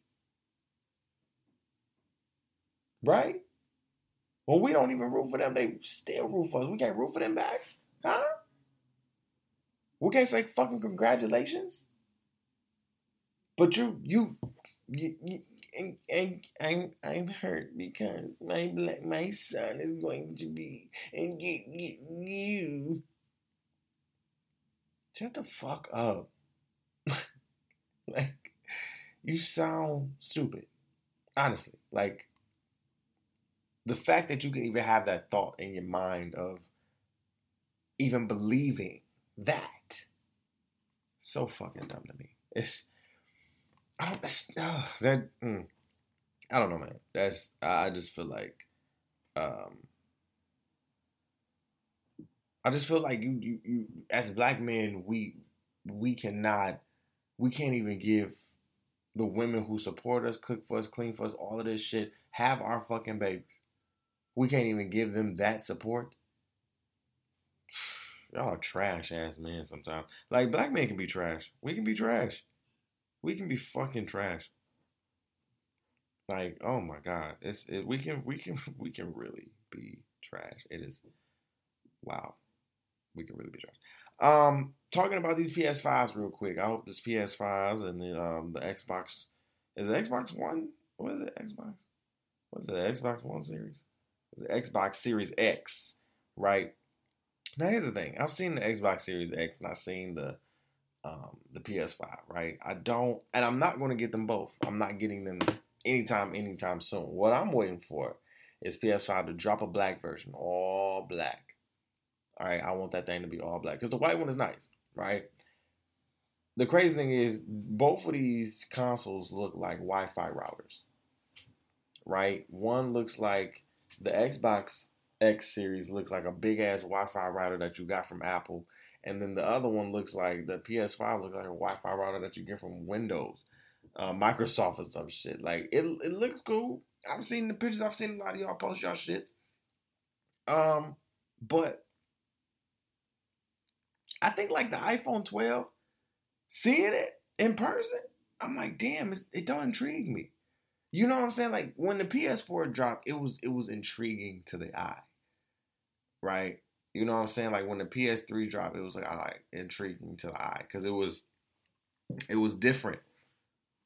Right? When we don't even root for them, they still root for us. We can't root for them back. Huh? We can't say fucking congratulations. But you, you, you, you and, I'm I'm hurt because my black, my son is going to be and get, get you. Shut the fuck up. like you sound stupid. Honestly, like the fact that you can even have that thought in your mind of even believing that so fucking dumb to me. It's I don't that mm, I don't know, man. That's I just feel like um I just feel like you you you as black men we we cannot we can't even give the women who support us, cook for us, clean for us, all of this shit, have our fucking babies. We can't even give them that support. Y'all are trash ass men sometimes. Like black men can be trash. We can be trash. We can be fucking trash. Like, oh my god, it's it, we can we can we can really be trash. It is wow. We can really be trash. Um, talking about these PS5s real quick. I hope this PS5s and the um the Xbox is it Xbox One? What is it? Xbox? What is it? Xbox One series? The Xbox Series X, right? Now here's the thing. I've seen the Xbox Series X and I've seen the um, the PS5, right? I don't, and I'm not going to get them both. I'm not getting them anytime, anytime soon. What I'm waiting for is PS5 to drop a black version, all black. All right, I want that thing to be all black because the white one is nice, right? The crazy thing is, both of these consoles look like Wi-Fi routers, right? One looks like the Xbox X series looks like a big ass Wi-Fi router that you got from Apple, and then the other one looks like the PS5 looks like a Wi-Fi router that you get from Windows, uh, Microsoft or some shit. Like it, it looks cool. I've seen the pictures. I've seen a lot of y'all post y'all shit. Um, but I think like the iPhone 12, seeing it in person, I'm like, damn, it don't intrigue me. You know what I'm saying? Like when the PS4 dropped, it was it was intriguing to the eye, right? You know what I'm saying? Like when the PS3 dropped, it was like I like intriguing to the eye because it was it was different,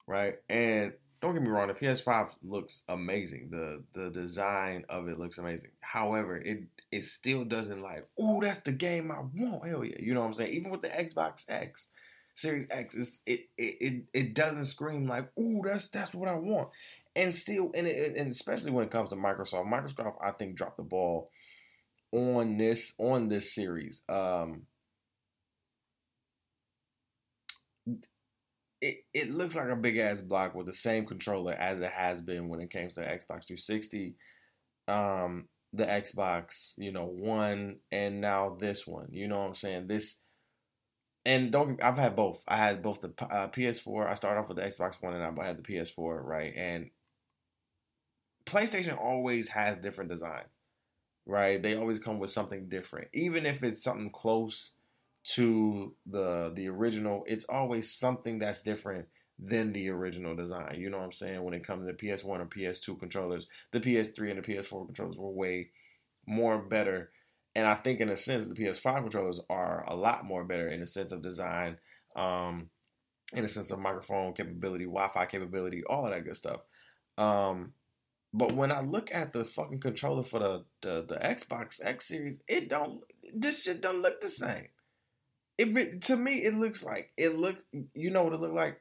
right? And don't get me wrong, the PS5 looks amazing. The the design of it looks amazing. However, it it still doesn't like, oh, that's the game I want. Hell yeah, you know what I'm saying? Even with the Xbox X, Series X, is it, it it it doesn't scream like, oh, that's that's what I want. And still, and, it, and especially when it comes to Microsoft, Microsoft I think dropped the ball on this on this series. Um, it, it looks like a big ass block with the same controller as it has been when it came to the Xbox 360, um, the Xbox, you know, one, and now this one. You know what I'm saying? This and don't I've had both. I had both the uh, PS4. I started off with the Xbox One, and I had the PS4, right? And PlayStation always has different designs, right? They always come with something different, even if it's something close to the the original. It's always something that's different than the original design. You know what I'm saying? When it comes to PS1 or PS2 controllers, the PS3 and the PS4 controllers were way more better and I think in a sense the PS5 controllers are a lot more better in the sense of design, um, in the sense of microphone capability, Wi-Fi capability, all of that good stuff. Um, but when I look at the fucking controller for the, the, the Xbox X series, it don't this shit don't look the same. It to me it looks like it look you know what it looked like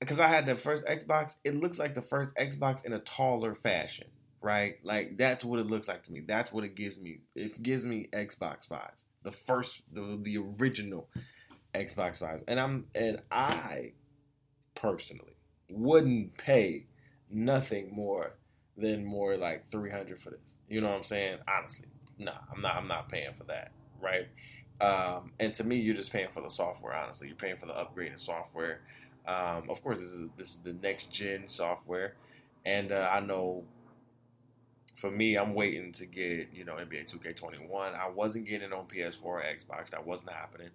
because I had the first Xbox. It looks like the first Xbox in a taller fashion right? Like that's what it looks like to me. That's what it gives me. It gives me Xbox vibes. The first, the, the original Xbox vibes. And I'm and I personally wouldn't pay nothing more than more like 300 for this. You know what I'm saying? Honestly, nah, I'm not. I'm not paying for that, right? Um, and to me, you're just paying for the software. Honestly, you're paying for the upgraded software. Um, of course, this is this is the next gen software, and uh, I know for me, I'm waiting to get you know NBA 2K21. I wasn't getting on PS4 or Xbox. That wasn't happening.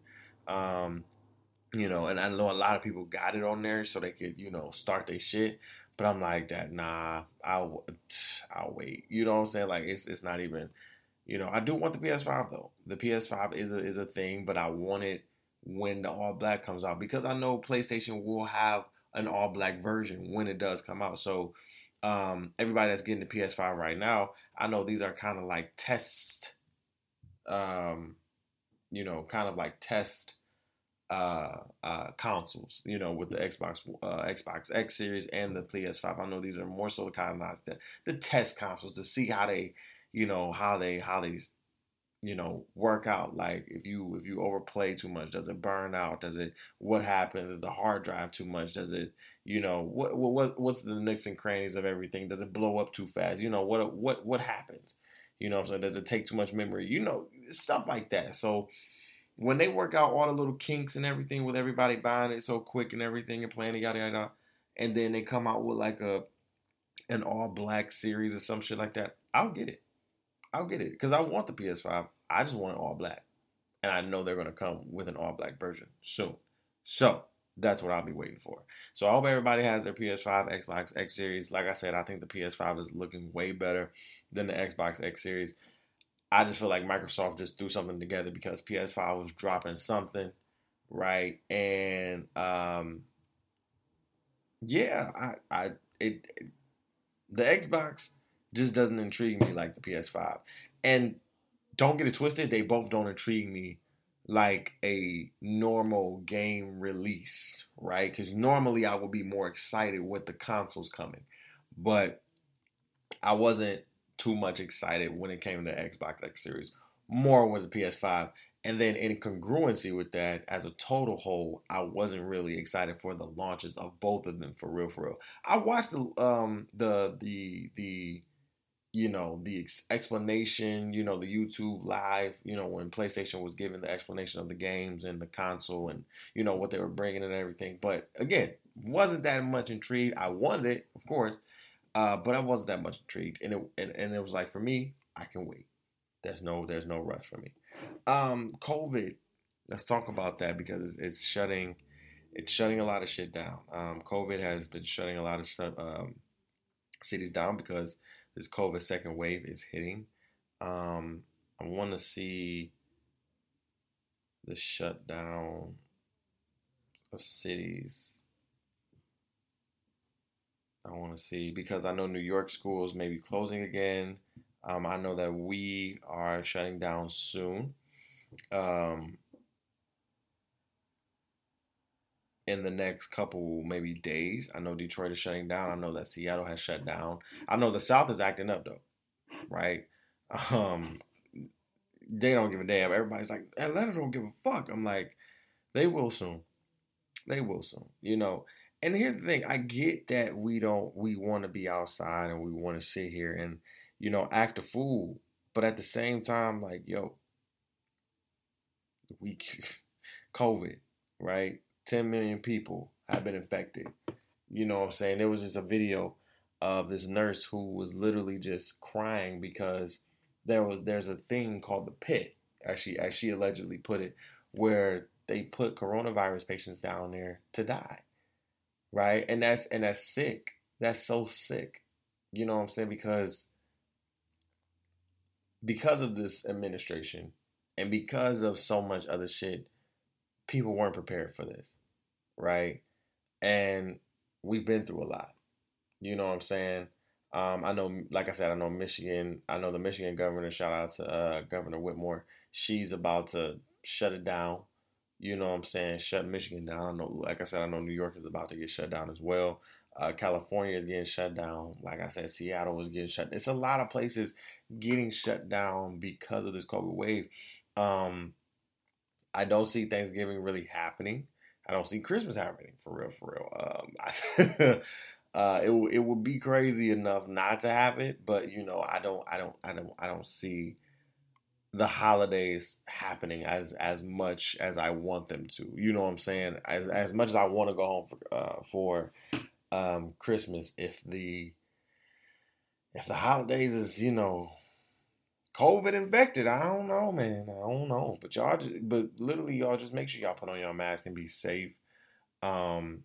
Um, you know, and I know a lot of people got it on there so they could you know start their shit. But I'm like that. Nah, I'll I'll wait. You know what I'm saying? Like it's it's not even. You know, I do want the PS5 though. The PS5 is a is a thing, but I want it when the all black comes out because I know PlayStation will have an all black version when it does come out. So um, everybody that's getting the PS5 right now, I know these are kind of like test, um, you know, kind of like test uh, uh, consoles, you know, with the Xbox uh, Xbox X series and the PS5. I know these are more so the kind of the, the test consoles to see how they, you know, how they how they you know work out. Like if you if you overplay too much does it burn out? Does it what happens? Is the hard drive too much? Does it you know what what what's the nicks and crannies of everything? Does it blow up too fast? You know what what what happens? You know so does it take too much memory? You know stuff like that. So when they work out all the little kinks and everything with everybody buying it so quick and everything and playing it yada yada and then they come out with like a an all black series or some shit like that i'll get it I'll get it because I want the PS5. I just want it all black, and I know they're to come with an all black version soon. So that's what I'll be waiting for. So I hope everybody has their PS5, Xbox X Series. Like I said, I think the PS5 is looking way better than the Xbox X Series. I just feel like Microsoft just threw something together because PS5 was dropping something, right? And um, yeah, I, I, it, it the Xbox just doesn't intrigue me like the PS5. And don't get it twisted, they both don't intrigue me like a normal game release, right? Because normally I would be more excited with the consoles coming, but I wasn't too much excited when it came to Xbox X Series, more with the PS5. And then in congruency with that, as a total whole, I wasn't really excited for the launches of both of them for real, for real. I watched the um the the the you know, the ex- explanation, you know, the YouTube live, you know, when PlayStation was giving the explanation of the games and the console and, you know, what they were bringing and everything. But again, wasn't that much intrigued. I wanted it, of course, uh, but I wasn't that much intrigued. And it, and, and it was like, for me, I can wait. There's no, there's no rush for me. Um, COVID. Let's talk about that because it's, it's shutting, it's shutting a lot of shit down. Um, COVID has been shutting a lot of stuff, um, cities down because this COVID second wave is hitting. Um, I want to see the shutdown of cities. I want to see because I know New York schools may be closing again. Um, I know that we are shutting down soon. Um, in the next couple maybe days. I know Detroit is shutting down. I know that Seattle has shut down. I know the South is acting up though, right? Um, they don't give a damn. Everybody's like Atlanta don't give a fuck. I'm like, they will soon. They will soon. You know. And here's the thing. I get that we don't. We want to be outside and we want to sit here and you know act a fool. But at the same time, like yo, we COVID, right? 10 million people have been infected. You know what I'm saying? There was just a video of this nurse who was literally just crying because there was there's a thing called the pit, as she as she allegedly put it, where they put coronavirus patients down there to die. Right? And that's and that's sick. That's so sick. You know what I'm saying? Because because of this administration and because of so much other shit, people weren't prepared for this right? And we've been through a lot. You know what I'm saying? Um, I know, like I said, I know Michigan. I know the Michigan governor. Shout out to uh, Governor Whitmer. She's about to shut it down. You know what I'm saying? Shut Michigan down. I know, like I said, I know New York is about to get shut down as well. Uh, California is getting shut down. Like I said, Seattle is getting shut. It's a lot of places getting shut down because of this COVID wave. Um, I don't see Thanksgiving really happening. I don't see Christmas happening for real, for real. Um, uh, it it would be crazy enough not to have it, but you know, I don't, I don't, I don't, I don't see the holidays happening as as much as I want them to. You know what I'm saying? As as much as I want to go home for uh, for um, Christmas, if the if the holidays is you know COVID infected. I don't know, man. I don't know. But y'all just, but literally y'all just make sure y'all put on your mask and be safe. Um,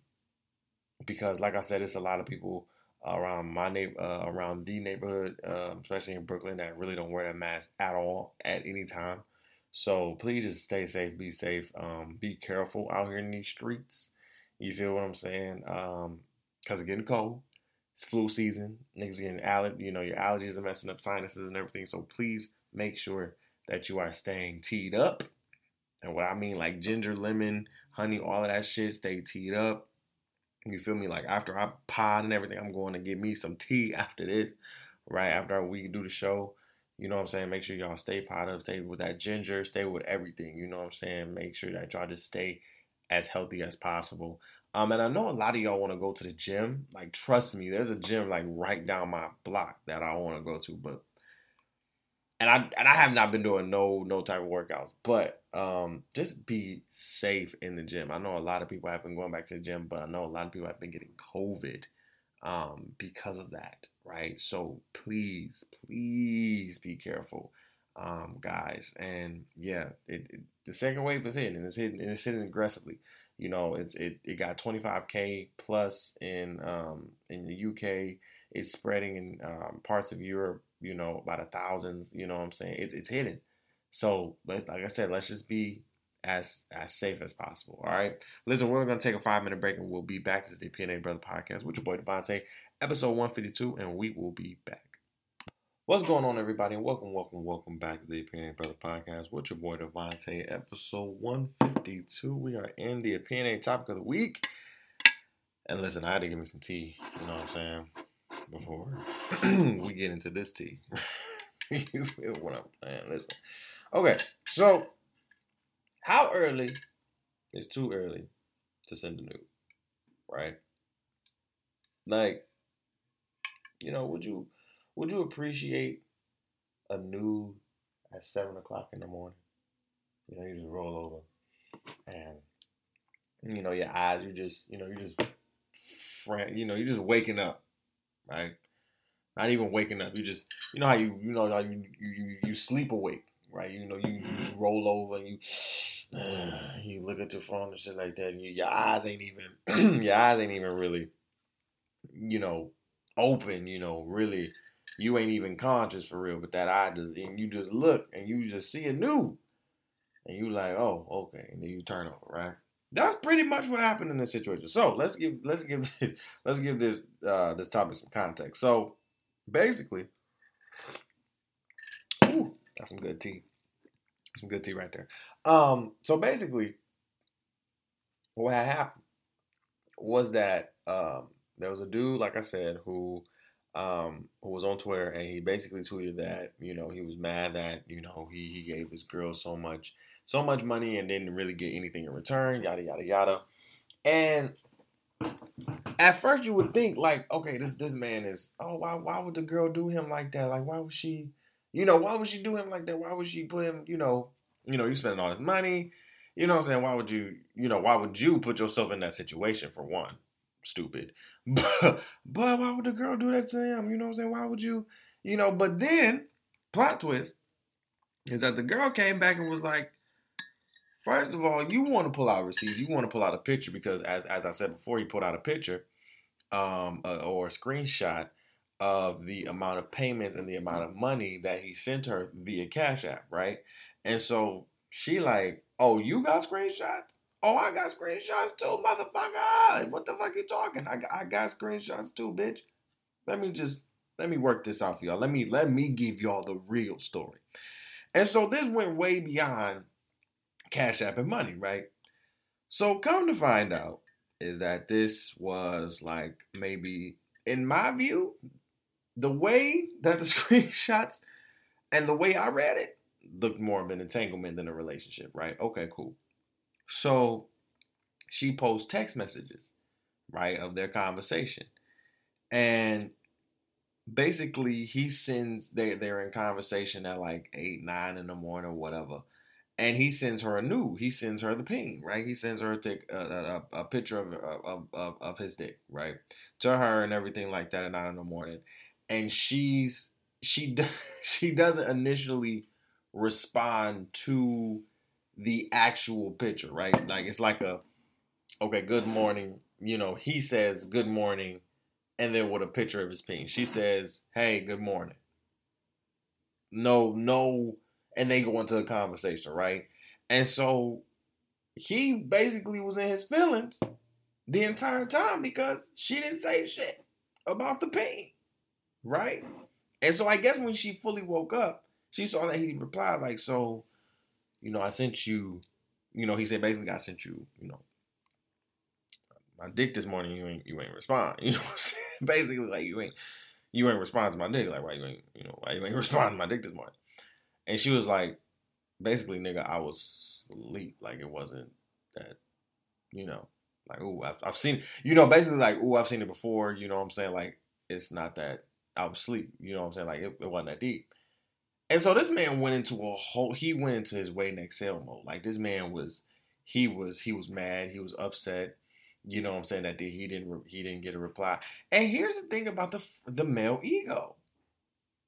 because like I said, it's a lot of people around my neighbor, uh, around the neighborhood, uh, especially in Brooklyn, that really don't wear that mask at all at any time. So please just stay safe, be safe, um, be careful out here in these streets. You feel what I'm saying? Um, cause it's getting cold. It's flu season. Niggas getting allergy, you know, your allergies are messing up sinuses and everything. So please make sure that you are staying teed up. And what I mean, like ginger, lemon, honey, all of that shit, stay teed up. You feel me? Like after I pod and everything, I'm going to get me some tea after this, right? After we do the show. You know what I'm saying? Make sure y'all stay pod up, stay with that ginger, stay with everything. You know what I'm saying? Make sure that y'all just stay as healthy as possible. Um, and I know a lot of y'all want to go to the gym. Like, trust me, there's a gym like right down my block that I want to go to. But and I and I have not been doing no no type of workouts. But um, just be safe in the gym. I know a lot of people have been going back to the gym, but I know a lot of people have been getting COVID um, because of that. Right. So please, please be careful, um, guys. And yeah, it, it, the second wave is hitting, and it's hitting, and it's hitting aggressively. You know, it's it, it got 25k plus in um, in the UK. It's spreading in um, parts of Europe. You know, by the thousands. You know what I'm saying? It's it's hidden. So, like I said, let's just be as as safe as possible. All right. Listen, we're gonna take a five minute break and we'll be back to the PNA Brother Podcast with your boy DeVonta, episode 152, and we will be back. What's going on, everybody? Welcome, welcome, welcome back to the Opinionated Brother Podcast with your boy DeVonta, episode 152. We are in the Opinionated topic of the week. And listen, I had to give me some tea, you know what I'm saying, before we get into this tea. you feel what I'm saying? Listen. Okay, so how early is too early to send a nude? Right? Like, you know, would you would you appreciate a nude at seven o'clock in the morning? You know, you just roll over and you know your eyes. You just you know you just you know you're just waking up, right? Not even waking up. You just you know how you you know how you you you sleep awake, right? You know you, you roll over and you you look at your phone and shit like that, and you, your eyes ain't even your eyes ain't even really you know open. You know really you ain't even conscious for real, but that eye just and you just look and you just see a new, and you like oh okay, and then you turn over right. That's pretty much what happened in this situation. So let's give let's give let's give this uh, this topic some context. So basically, ooh, that's some good tea, some good tea right there. Um, so basically, what happened was that um, there was a dude, like I said, who um, who was on Twitter, and he basically tweeted that you know he was mad that you know he he gave his girl so much so much money and didn't really get anything in return, yada yada yada. And at first you would think like, okay, this this man is oh why why would the girl do him like that? Like why would she you know, why would she do him like that? Why would she put him, you know, you know, you spending all this money. You know what I'm saying? Why would you, you know, why would you put yourself in that situation for one? Stupid. But, but why would the girl do that to him? You know what I'm saying? Why would you, you know, but then plot twist is that the girl came back and was like, First of all, you want to pull out receipts. You want to pull out a picture because, as as I said before, he put out a picture um, uh, or a screenshot of the amount of payments and the amount of money that he sent her via Cash App, right? And so she like, oh, you got screenshots? Oh, I got screenshots too, motherfucker. What the fuck you talking? I, I got screenshots too, bitch. Let me just let me work this out for y'all. Let me let me give y'all the real story. And so this went way beyond Cash App and money, right? So come to find out is that this was like maybe in my view, the way that the screenshots and the way I read it looked more of an entanglement than a relationship, right? Okay, cool. So she posts text messages, right, of their conversation. And basically he sends they they're in conversation at like eight, nine in the morning or whatever and he sends her a nude. He sends her the ping, right? He sends her a, tic, a, a, a picture of, of, of, of his dick, right, to her and everything like that at nine in the morning, and she's she she doesn't initially respond to the actual picture, right? Like it's like a okay, good morning. You know, he says good morning, and then with a picture of his ping, she says, "Hey, good morning." No, no and they go into a conversation, right? And so he basically was in his feelings the entire time because she didn't say shit about the pain, right? And so I guess when she fully woke up, she saw that he replied like, "So, you know, I sent you, you know, he said basically I sent you, you know, my dick this morning. You ain't you ain't respond. You know, basically like you ain't you ain't respond to my dick. Like why you ain't you know why you ain't respond to my dick this morning." And she was like, basically, nigga, I was asleep. Like it wasn't that, you know, like ooh, I've, I've seen, you know, basically like ooh, I've seen it before. You know what I'm saying? Like it's not that I was asleep. You know what I'm saying? Like it, it wasn't that deep. And so this man went into a whole. He went into his way next sale mode. Like this man was, he was, he was mad. He was upset. You know what I'm saying? That he didn't, he didn't get a reply. And here's the thing about the the male ego.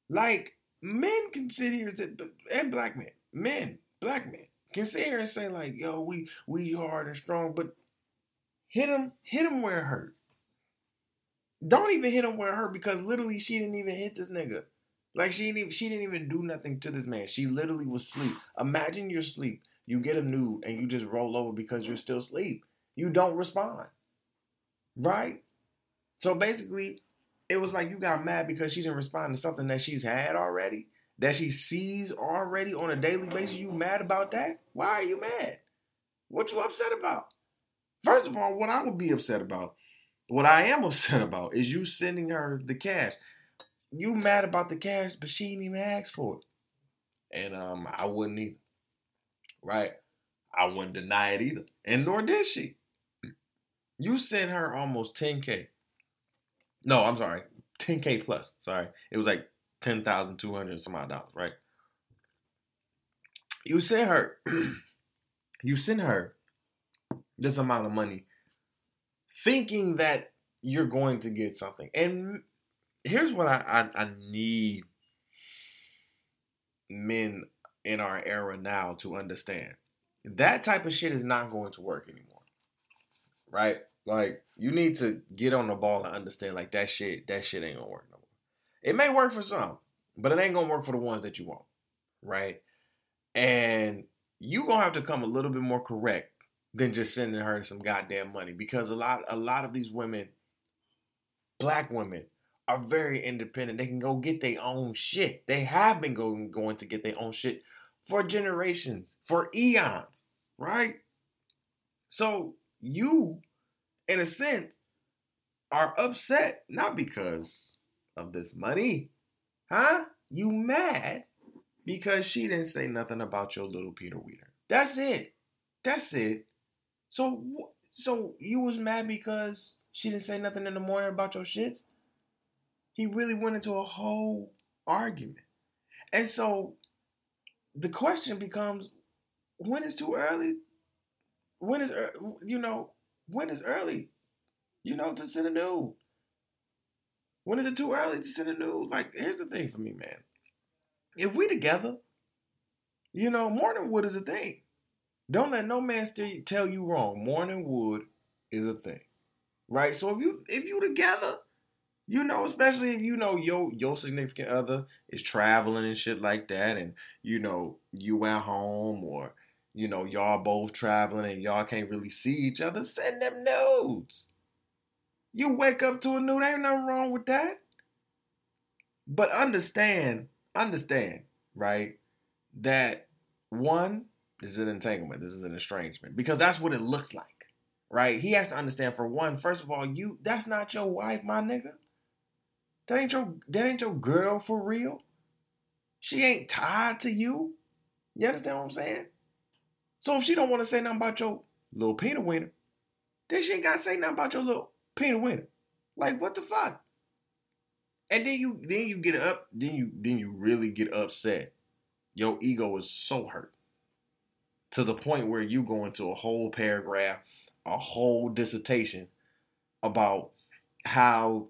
Like men can sit here and black men, men, black men can sit here and say like, "Yo, we we hard and strong," but hit him, hit him where it hurt. Don't even hit him with her because literally she didn't even hit this nigga. Like she didn't even, she didn't even do nothing to this man. She literally was asleep. Imagine you're asleep. You get a nude and you just roll over because you're still asleep. You don't respond. Right? So basically, it was like you got mad because she didn't respond to something that she's had already, that she sees already on a daily basis. You mad about that? Why are you mad? What you upset about? First of all, what I would be upset about, what I am upset about, is you sending her the cash. You mad about the cash, but she didn't even ask for it. And um, I wouldn't either. Right? I wouldn't deny it either. And nor did she. You sent her almost 10K no, I'm sorry. 10k plus. Sorry, it was like ten thousand two hundred some odd dollars, right? You sent her, you sent her this amount of money, thinking that you're going to get something. And here's what I, I, I need men in our era now to understand. That type of shit is not going to work anymore. Right? Like you need to get on the ball and understand like that shit, that shit ain't gonna work no more. It may work for some, but it ain't gonna work for the ones that you want. Right? And you gonna have to come a little bit more correct than just sending her some goddamn money because a lot a lot of these women black women are very independent. They can go get their own shit. They have been going going to get their own shit for generations, for eons, right? So you, in a sense, are upset not because of this money, huh? You mad because she didn't say nothing about your little Peter Weeder. That's it. That's it. So, so you was mad because she didn't say nothing in the morning about your shits? He really went into a whole argument. And so the question becomes when is too early? When is, you know, when is early, you know, to send a nude? When is it too early to send a nude? Like, here's the thing for me, man. If we together, you know, morning wood is a thing. Don't let no man tell you wrong. Morning wood is a thing right? So if you if you together, you know, especially if you know your your significant other is traveling and shit like that, and you know you at home or you know y'all both traveling and y'all can't really see each other, send them notes. You wake up to a nude, ain't nothing wrong with that. But understand, understand, right? That one, this is an entanglement, this is an estrangement, because that's what it looks like right? He has to understand for one, first of all, you that's not your wife, my nigga. That ain't your that ain't your girl for real. She ain't tied to you. You understand what I'm saying? So if she don't want to say nothing about your little peanut winner, then she ain't gotta say nothing about your little peanut winner. Like what the fuck? And then you then you get up, then you then you really get upset. Your ego is so hurt to the point where you go into a whole paragraph a whole dissertation about how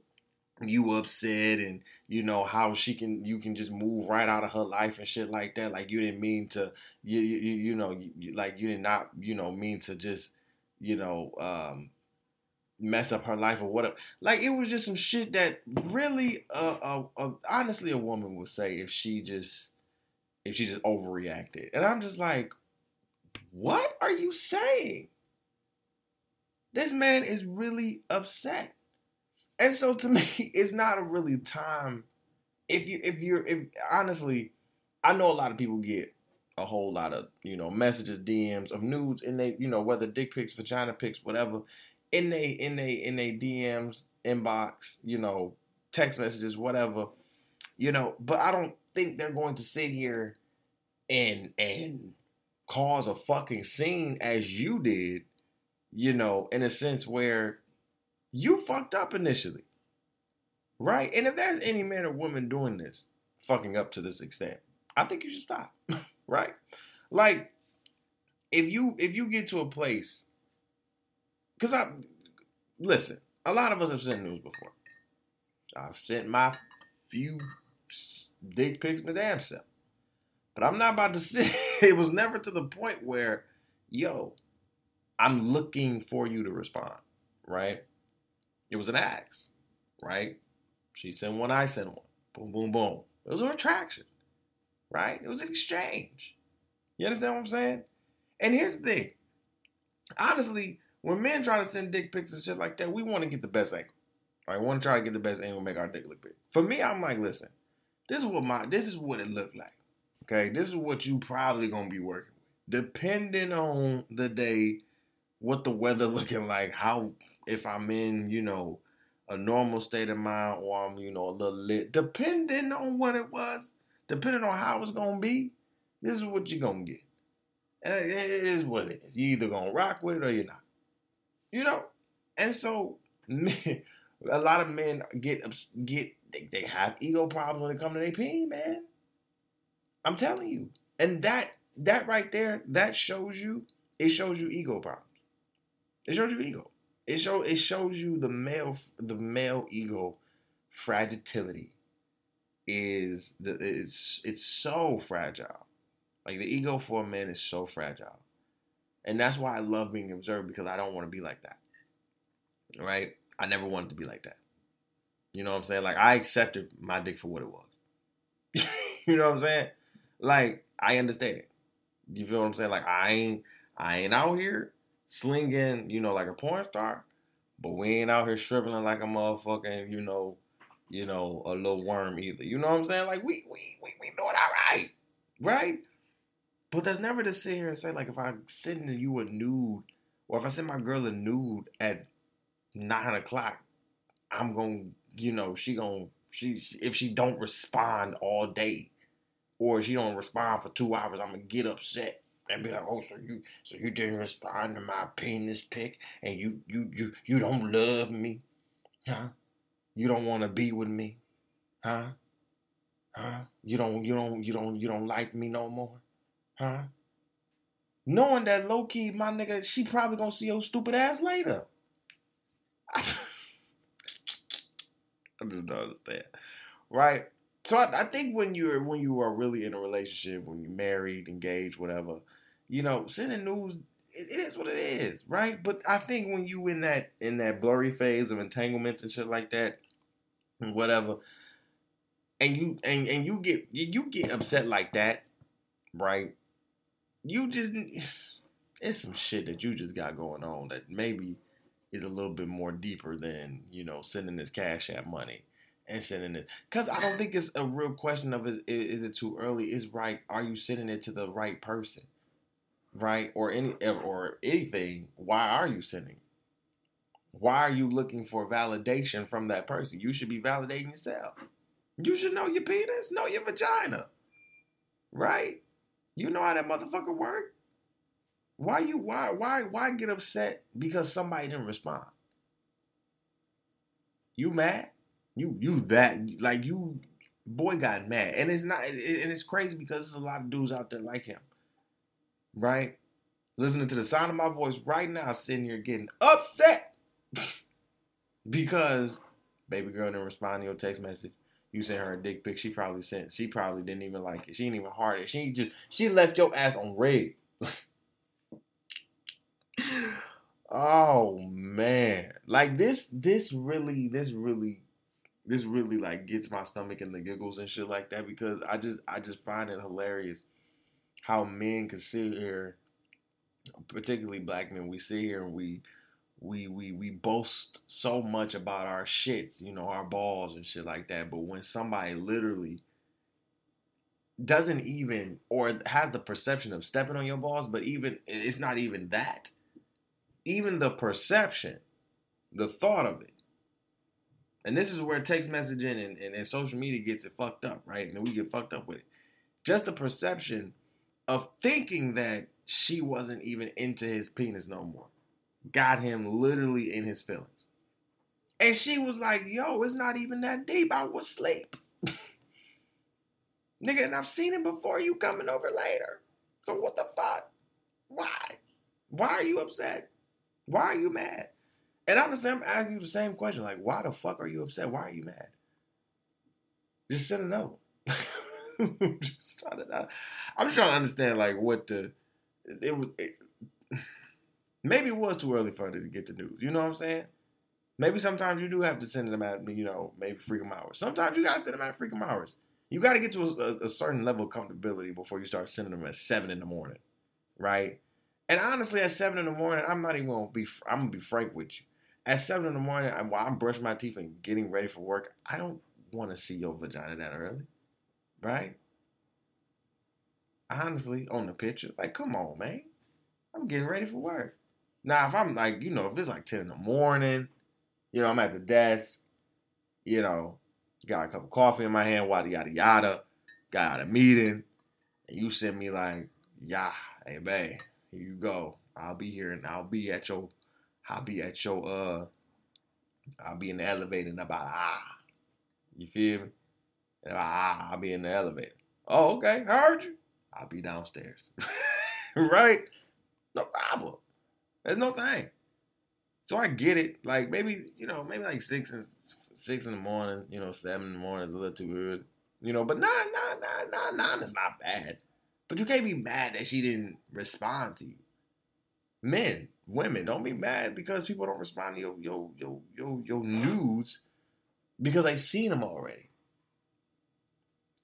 you upset and you know how she can you can just move right out of her life and shit like that. Like you didn't mean to you you, you know you, like you did not you know mean to just you know um mess up her life or whatever. Like it was just some shit that really uh, uh, uh honestly a woman would say if she just if she just overreacted. And i'm just like what are you saying this man is really upset. And so to me, it's not a really time. If you if you're if honestly, I know a lot of people get a whole lot of, you know, messages, DMs of nudes and they, you know, whether dick pics, vagina pics, whatever, in they in they in they DMs, inbox, you know, text messages, whatever. You know, but I don't think they're going to sit here and and cause a fucking scene as you did you know, in a sense where you fucked up initially. Right? And if there's any man or woman doing this, fucking up to this extent, I think you should stop. right? Like, if you if you get to a place because I listen, a lot of us have sent news before. I've sent my few dick pics my damn self. But I'm not about to say it was never to the point where, yo, I'm looking for you to respond, right? It was an axe, right? She sent one, I sent one. Boom, boom, boom. It was an attraction, right? It was an exchange. You understand what I'm saying? And here's the thing. Honestly, when men try to send dick pics and shit like that, we want to get the best angle. Right? We want to try to get the best angle, make our dick look big. For me, I'm like, listen, this is what my this is what it looked like. Okay, this is what you probably gonna be working with, depending on the day what the weather looking like, how if I'm in, you know, a normal state of mind or I'm, you know, a little lit, depending on what it was, depending on how it's gonna be, this is what you're gonna get. And it is what it is. You either gonna rock with it or you're not. You know? And so A lot of men get get they, they have ego problems when it comes to their peen, man. I'm telling you, and that that right there that shows you it shows you ego problems. It shows you ego. It show it shows you the male the male ego fragility is the it's it's so fragile. Like the ego for a man is so fragile. And that's why I love being observed because I don't want to be like that. Right? I never wanted to be like that. You know what I'm saying? Like I accepted my dick for what it was. you know what I'm saying? Like I understand. You feel what I'm saying? Like I ain't I ain't out here slinging, you know, like a porn star, but we ain't out here shriveling like a motherfucking, you know, you know, a little worm either. You know what I'm saying? Like we we we, we doing all right, right? But that's never to sit here and say like if I send you a nude, or if I send my girl a nude at nine o'clock, I'm gonna, you know, she gonna she if she don't respond all day, or she don't respond for two hours, I'm gonna get upset and be like, oh, so you so you didn't respond to my penis pic, and you you you you don't love me, huh? You don't want to be with me, huh? Huh? You don't you don't you don't you don't like me no more, huh? Knowing that low key, my nigga, she probably gonna see your stupid ass later. I just don't understand, right? So I, I, think when you're when you are really in a relationship, when you're married, engaged, whatever, you know, sending news it, it is what it is, right? But I think when you in that in that blurry phase of entanglements and shit like that, whatever. And you and, and you get you get upset like that, right? You just it's some shit that you just got going on that maybe is a little bit more deeper than you know sending this cash app money and sending it because I don't think it's a real question of is is it too early? Is right? Are you sending it to the right person, right? Or any or anything? Why are you sending? Why are you looking for validation from that person? You should be validating yourself. You should know your penis, know your vagina. Right? You know how that motherfucker work. Why you why why why get upset because somebody didn't respond? You mad? You you that like you boy got mad. And it's not and it's crazy because there's a lot of dudes out there like him. Right? Listening to the sound of my voice right now, sitting here getting upset because baby girl didn't respond to your text message. You sent her a dick pic. She probably sent. She probably didn't even like it. She didn't even heart it. She just she left your ass on red. oh man, like this. This really. This really. This really like gets my stomach in the giggles and shit like that because I just I just find it hilarious how men can sit here, particularly black men, we sit here and we we we we boast so much about our shits, you know, our balls and shit like that. But when somebody literally doesn't even or has the perception of stepping on your balls, but even it's not even that. Even the perception, the thought of it. And this is where text messaging and, and, and social media gets it fucked up, right? And we get fucked up with it. Just the perception of thinking that she wasn't even into his penis no more got him literally in his feelings. And she was like, yo, it's not even that deep. I was asleep. Nigga, and I've seen him before you coming over later. So what the fuck? Why? Why are you upset? Why are you mad? And honestly, I'm asking you the same question. Like, why the fuck are you upset? Why are you mad? Just send a note. just trying to, I'm just trying to understand like what the it was. It, Maybe it was too early for her to get the news. You know what I'm saying? Maybe sometimes you do have to send them at, you know, maybe freakum hours. Sometimes you gotta send them at freakum hours. You got to get to a, a, certain level of comfortability before you start sending them at seven in the morning, right? And honestly, at seven in the morning, I'm not even gonna be. I'm gonna be frank with you. At seven in the morning, while I'm brushing my teeth and getting ready for work, I don't want to see your vagina that early, right? Honestly, on the picture, like, come on, man, I'm getting ready for work. Now, if I'm like, you know, if it's like 10 in the morning, you know, I'm at the desk, you know, got a cup of coffee in my hand, yada, yada, yada, got out a meeting, and you send me like, yeah, hey, babe, here you go. I'll be here and I'll be at your, I'll be at your, uh, I'll be in the elevator and about ah. You feel me? And ah, I'll be in the elevator. Oh, okay, I heard you. I'll be downstairs. right? No problem. There's no thing. So I get it. Like maybe, you know, maybe like six and six in the morning, you know, seven in the morning is a little too early. You know, but nine, nine, nine, nine, nine is not bad. But you can't be mad that she didn't respond to you. Men, women, don't be mad because people don't respond to your your your your, your nudes because they've seen them already.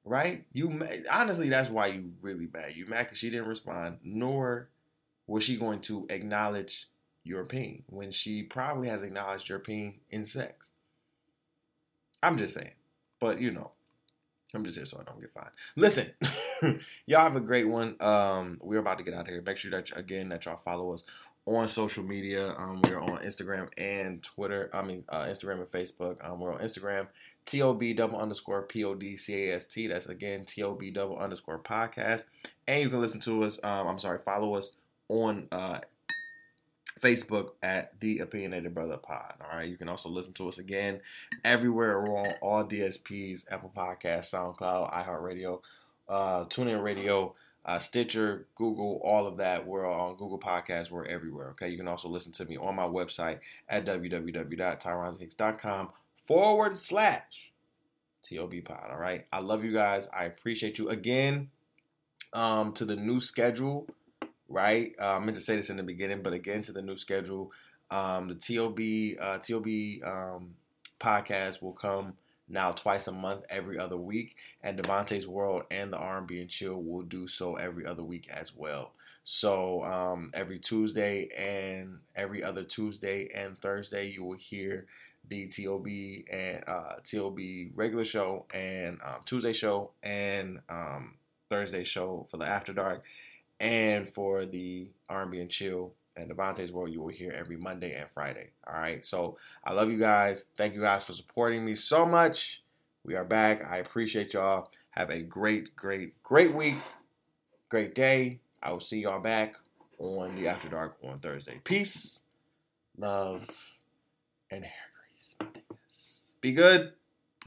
Right? You honestly, that's why you really mad. You mad because she didn't respond, nor was she going to acknowledge your pain when she probably has acknowledged your pain in sex. I'm just saying, but you know, I'm just here so I don't get fined. Listen, y'all have a great one. Um, we're about to get out of here. Make sure that again that y'all follow us on social media. Um, we're on Instagram and Twitter. I mean, uh, Instagram and Facebook. Um, we're on Instagram, tob double underscore p o d c a s t. That's again tob double underscore podcast. And you can listen to us. Um, I'm sorry, follow us on uh, Facebook at the Opinionated Brother Pod. All right, you can also listen to us again everywhere. We're on all DSPs, Apple Podcasts, SoundCloud, iHeartRadio, uh, TuneIn Radio, uh, Stitcher, Google, all of that. We're on Google Podcasts. We're everywhere. Okay, you can also listen to me on my website at www.tyronzahicks.com forward slash TOB Pod. All right, I love you guys. I appreciate you again. Um, to the new schedule right? Uh, I meant to say this in the beginning, but again, to the new schedule, um, the TOB uh, TOB um, podcast will come now twice a month, every other week, and DeVonta's World and the R&B and Chill will do so every other week as well. So um, every Tuesday and every other Tuesday and Thursday, you will hear the TOB and uh, TOB regular show and um, Tuesday show and um, Thursday show for the After Dark and for the R&B and Chill and DeVonta's World, you will hear every Monday and Friday. All right. So I love you guys. Thank you guys for supporting me so much. We are back. I appreciate y'all. Have a great, great, great week. Great day. I will see y'all back on the After Dark on Thursday. Peace, love, and hair grease. Be good.